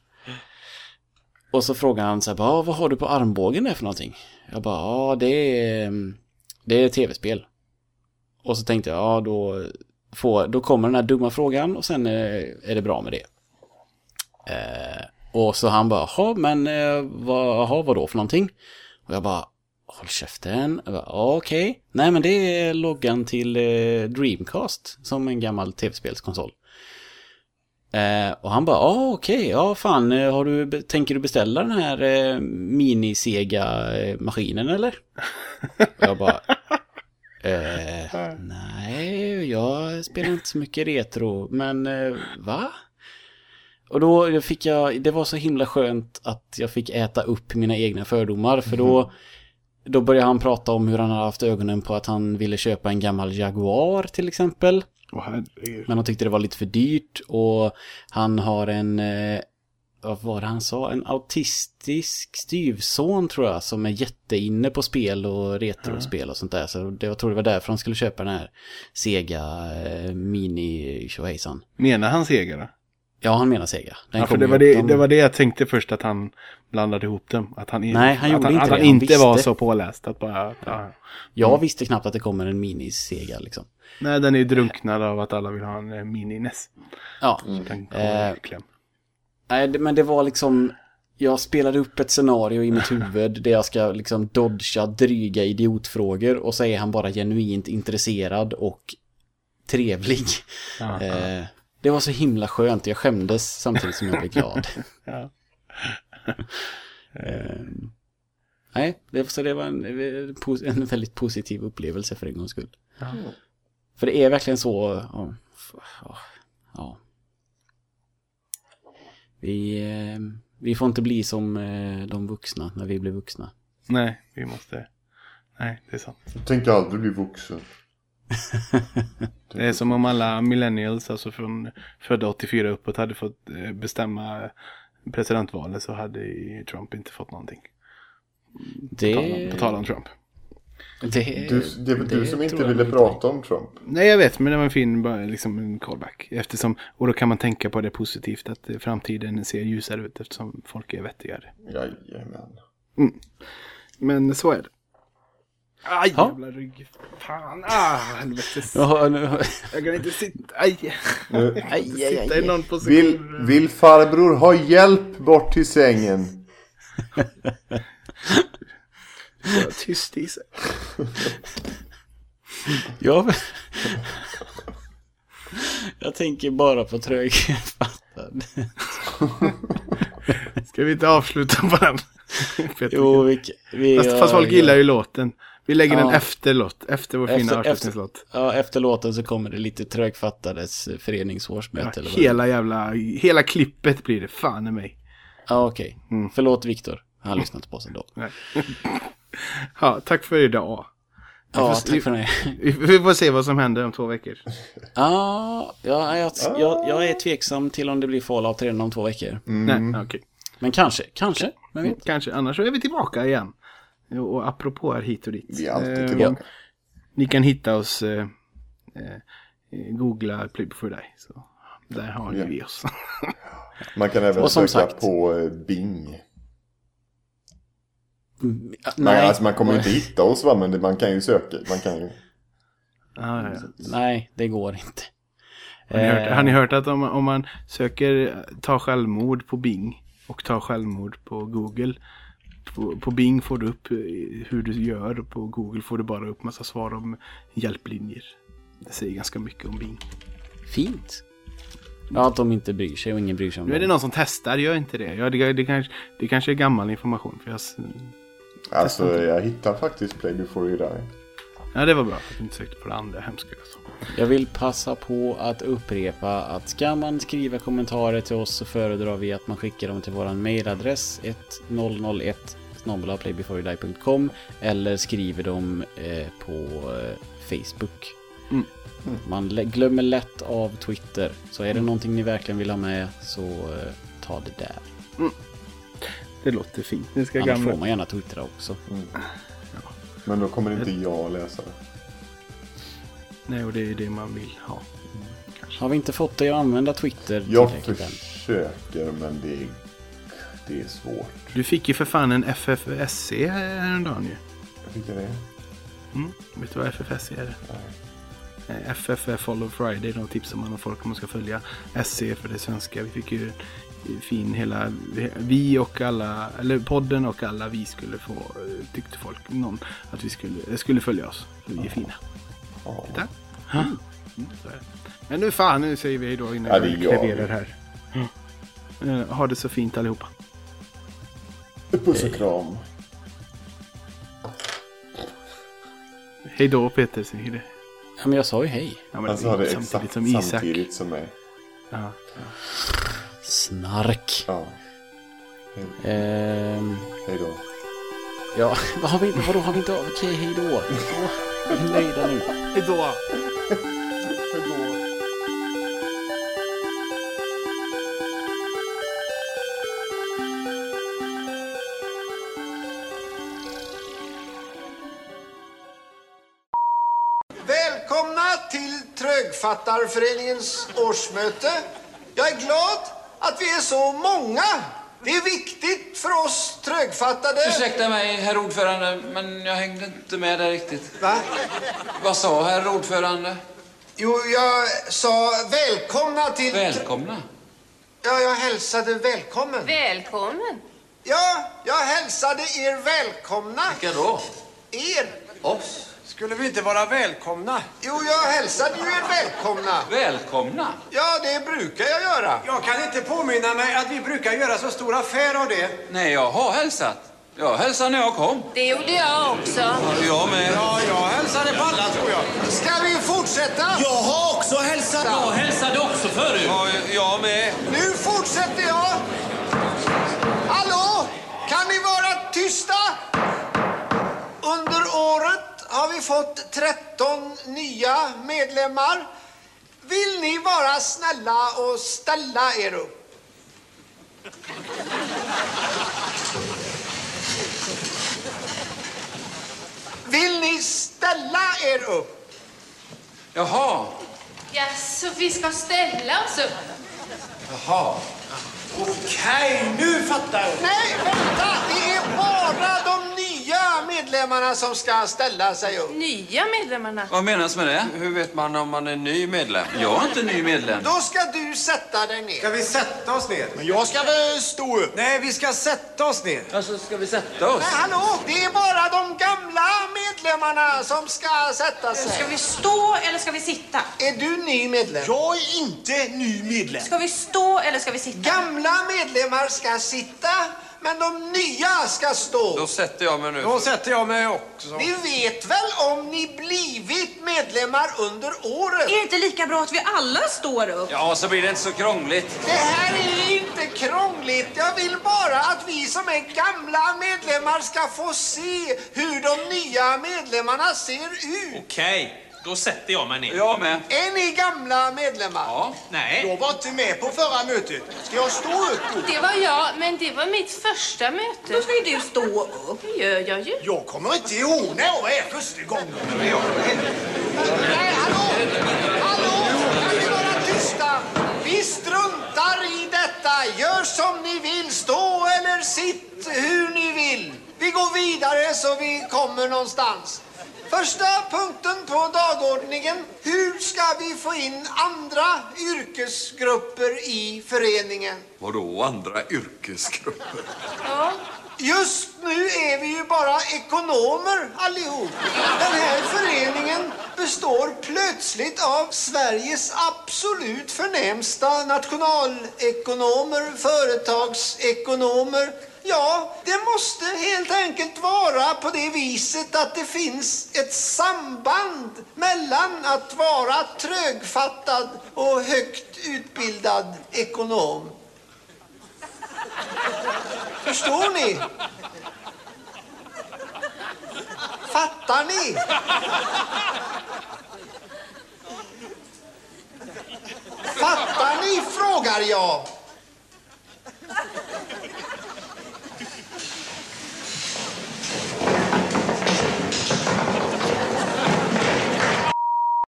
Och så frågar han så här, ah, vad har du på armbågen där för någonting? Jag bara, ja det är, det är tv-spel. Och så tänkte jag, ja då, får, då kommer den här dumma frågan och sen eh, är det bra med det. Eh, och så han bara, jaha men eh, vad, aha, vad då för någonting? Och jag bara, håll käften. Okej. Okay. Okej, nej men det är loggan till eh, Dreamcast som en gammal tv-spelskonsol. Eh, och han bara, ja okej, ja fan, eh, har du, tänker du beställa den här eh, mini-Sega-maskinen eh, eller? Och jag bara, (laughs) eh, nej, jag spelar inte så mycket retro, men eh, va? Och då fick jag, det var så himla skönt att jag fick äta upp mina egna fördomar, för då, då började han prata om hur han hade haft ögonen på att han ville köpa en gammal Jaguar till exempel. Herregud. Men han tyckte det var lite för dyrt och han har en, eh, vad var det han sa, en autistisk styvson tror jag som är jätteinne på spel och retrospel och sånt där. Så det, jag tror det var därför han skulle köpa den här Sega eh, Mini tjohejsan. Menar han Sega då? Ja, han menar Sega. Den Ja, för det var det, de- det var det jag tänkte först att han blandade ihop dem. Att han, Nej, han att han, inte att han Han inte var så påläst. Att bara, ja. Jag visste knappt att det kommer en Mini Sega liksom. Nej, den är ju drunknad av att alla vill ha en eh, mini-NES. Ja, kommer Eh. Nej, men det var liksom... jag spelade upp ett scenario i mitt huvud där jag ska liksom dodga dryga idiotfrågor och så är han bara genuint intresserad och trevlig. Eh, det var så himla skönt, jag skämdes samtidigt som jag blev glad. (laughs) Ja. (laughs) Eh, nej, det, så det var en, en väldigt positiv upplevelse för en gångs skull. Ja. För det är verkligen så, f- ja, ja. Vi, eh, vi får inte bli som eh, de vuxna när vi blir vuxna. Nej, vi måste... Nej, det är sant. Jag tänkte aldrig bli vuxen. Det är som om alla millennials, alltså från födda 84 uppåt, hade fått eh, bestämma presidentvalet så hade Trump inte fått någonting. Det, På tal om- På tal om Trump. det, Du, det är väl du som inte ville prata om Trump? Nej, jag vet, men det var en fin bara, liksom en callback. Eftersom, och då kan man tänka på det positivt, att eh, framtiden ser ljusare ut eftersom folk är vettigare. Jajamän. Men så är det. Aj, Ja. jävla rygg. Fan, ah, helvetes. Ja, nu, Jag kan inte sitta, aj. Nu, aj, aj, Sitta i någon position. vill, vill farbror ha hjälp bort till sängen? Ja, tyst i sig. Ja, jag tänker bara på trögfattad. Ska vi inte avsluta på den? Jo, vi, vi, fast, fast folk gillar ju låten. Vi lägger den efter låt, efter vår fina avslutningslåt. Ja, efter låten så kommer det lite trögfattades föreningsårsmöte. Ja, eller hela jävla, hela klippet blir det, fan i mig. Ja, okej. Mm. Förlåt Viktor. Han lyssnar inte på oss ändå. Nej. (laughs) ja, tack för idag. Ja, tack för det. (laughs) Vi får se vad som händer om två veckor. Ja, ja jag, jag, jag är tveksam till om det blir Fallout redan om två veckor. Nej, okej. Men kanske, kanske. Vet? Kanske, annars så är vi tillbaka igen. Och, apropå är hit och dit. Vi är alltid Eh, tillbaka. Ni kan hitta oss, eh, eh, googla Play before die. Så där har ni Ja. vi oss. (laughs) Man kan även söka sagt- på eh, Bing. Mm, Nej, Nej, alltså man kommer ju inte (laughs) hitta oss va, men det, man kan ju söka. Man kan ju... ja, ja. nej, det går inte. Har, ni hört, Eh, har ni hört att om, om man söker eh, ta självmord på Bing och ta självmord på Google. På, på Bing får du upp eh, hur du gör och på Google får du bara upp massa svar om hjälplinjer. Det säger ganska mycket om Bing. Fint. Ja, att de inte bryr sig och ingen bryr sig om Nu är det någon som testar, gör inte det. Ja, det, det, kanske, det kanske är gammal information. För jag, Alltså jag hittar faktiskt Play before you die. Ja, det var bra att du inte sökte på det andra hemska. Jag vill passa på att upprepa att ska man skriva kommentarer till oss så föredrar vi att man skickar dem till våran mailadress 1001 playbeforeyoudie.com eller skriver dem eh, på eh, Facebook. Mm. Man lä- glömmer lätt av Twitter. Så är det någonting ni verkligen vill ha med så eh, ta det där. Det låter fint. Nu ska Annars gamla... får man gärna twittra också. Men då kommer inte jag läsa det. Nej, och det är det man vill ha. Har vi inte fått dig att använda Twitter Jag försöker men det är, det är svårt. Du fick ju för fan en FFSC häromdagen ju. Jag tycker det. Mm. Vet du vad FFSC är? Eh, FF är Follow Friday. De tipsar man om folk om man ska följa. SC för det svenska. Vi fick ju fin hela... Vi och alla... Eller podden och alla vi skulle få... Tyckte folk. Någon att vi skulle, skulle följa oss. Vi är fina. Ja. Tack. Mm, så är det. Men nu fan, nu säger vi då innan Ja, vi. klaverar här. Eh, Ha det så fint allihopa. Puss och kram. Hej då Peter, säger det. Ja, men jag sa ju hej. Ja, men Han sa det samtidigt exakt som Isak. samtidigt som mig. Ja. Snark. Ja. Ehm, Hej då. ja, (laughs) vad har vi, vadå har vi inte... Okej, hej då. Vi är nöjda nu. Hej då! Välkomna till Trögfattarföreningens årsmöte. Jag är glad att vi är så många. Det är viktigt för oss trögfattade. Ursäkta mig, herr ordförande, men jag hängde inte med där riktigt. Va? Vad sa herr ordförande? Jo, jag sa välkomna till... Välkomna. Ja, jag hälsade välkommen. Välkommen. Ja, jag hälsade er välkomna. Vilka då? Er? Oss? Skulle vi inte vara välkomna? Jo, jag hälsade ju er välkomna. Välkomna. Ja, det brukar jag göra. Jag kan inte påminna mig att vi brukar göra så stor affär av det. Nej, jag har hälsat. Jag hälsade när jag kom. Det gjorde jag också. Jag med. Ja, jag hälsade på alla tror jag. Ska vi fortsätta? Jag har också hälsat. Jag hälsade också förut. Ja, jag med. Nu fortsätter jag. Hallå? Kan ni vara tysta? Under året har vi fått 13 nya medlemmar. Vill ni vara snälla och ställa er upp? Vill ni ställa er upp? Jaha. Ja, så vi ska ställa oss upp. Jaha. Okej, nu fattar jag. Nej, vänta! Det är bara de nya medlemmarna som ska ställa sig upp. Nya medlemmarna. Vad menas med det? Hur vet man om man är ny medlem? Jag är inte ny medlem. Då ska du sätta dig ner. Ska vi sätta oss ner? Men jag ska väl stå upp. Nej, vi ska sätta oss ner. Alltså, ska vi sätta oss? Men hallå, det är bara de gamla medlemmarna som ska sätta sig. Ska vi stå eller ska vi sitta? Är du ny medlem? Jag är inte ny medlem. Ska vi stå eller ska vi sitta? Gamla medlemmar ska sitta, men de nya ska stå. Då sätter jag mig nu. Då sätter jag mig också. Ni vet väl om ni blivit medlemmar under året? Är det inte lika bra att vi alla står upp? Ja, så blir det inte så krångligt. Det här är inte krångligt. Jag vill bara att vi som är gamla medlemmar ska få se hur de nya medlemmarna ser ut. Okej, då sätter jag mig ner. Jag med. Är ni gamla medlemmar? Ja. Nej. Jag var inte med på förra mötet. Ska jag stå upp då? Det var jag, men det var mitt första Då möte. ska ju du stå upp. Det gör jag ju. Jag kommer inte ihåg när jag var här första gången. Nej, hallå! Hallå! Kan ni vara tysta? Vi struntar i detta. Gör som ni vill. Stå eller sitt hur ni vill. Vi går vidare så vi kommer någonstans. Första punkten på dagordningen. Hur ska vi få in andra yrkesgrupper i föreningen? Vadå andra yrkesgrupper? Ja. Just nu är vi ju bara ekonomer allihop. Den här föreningen består plötsligt av Sveriges absolut förnämsta nationalekonomer, företagsekonomer. Ja, det måste helt enkelt vara på det viset att det finns ett samband mellan att vara trögfattad och högt utbildad ekonom. Förstår ni? Fattar ni? Fattar ni, frågar jag.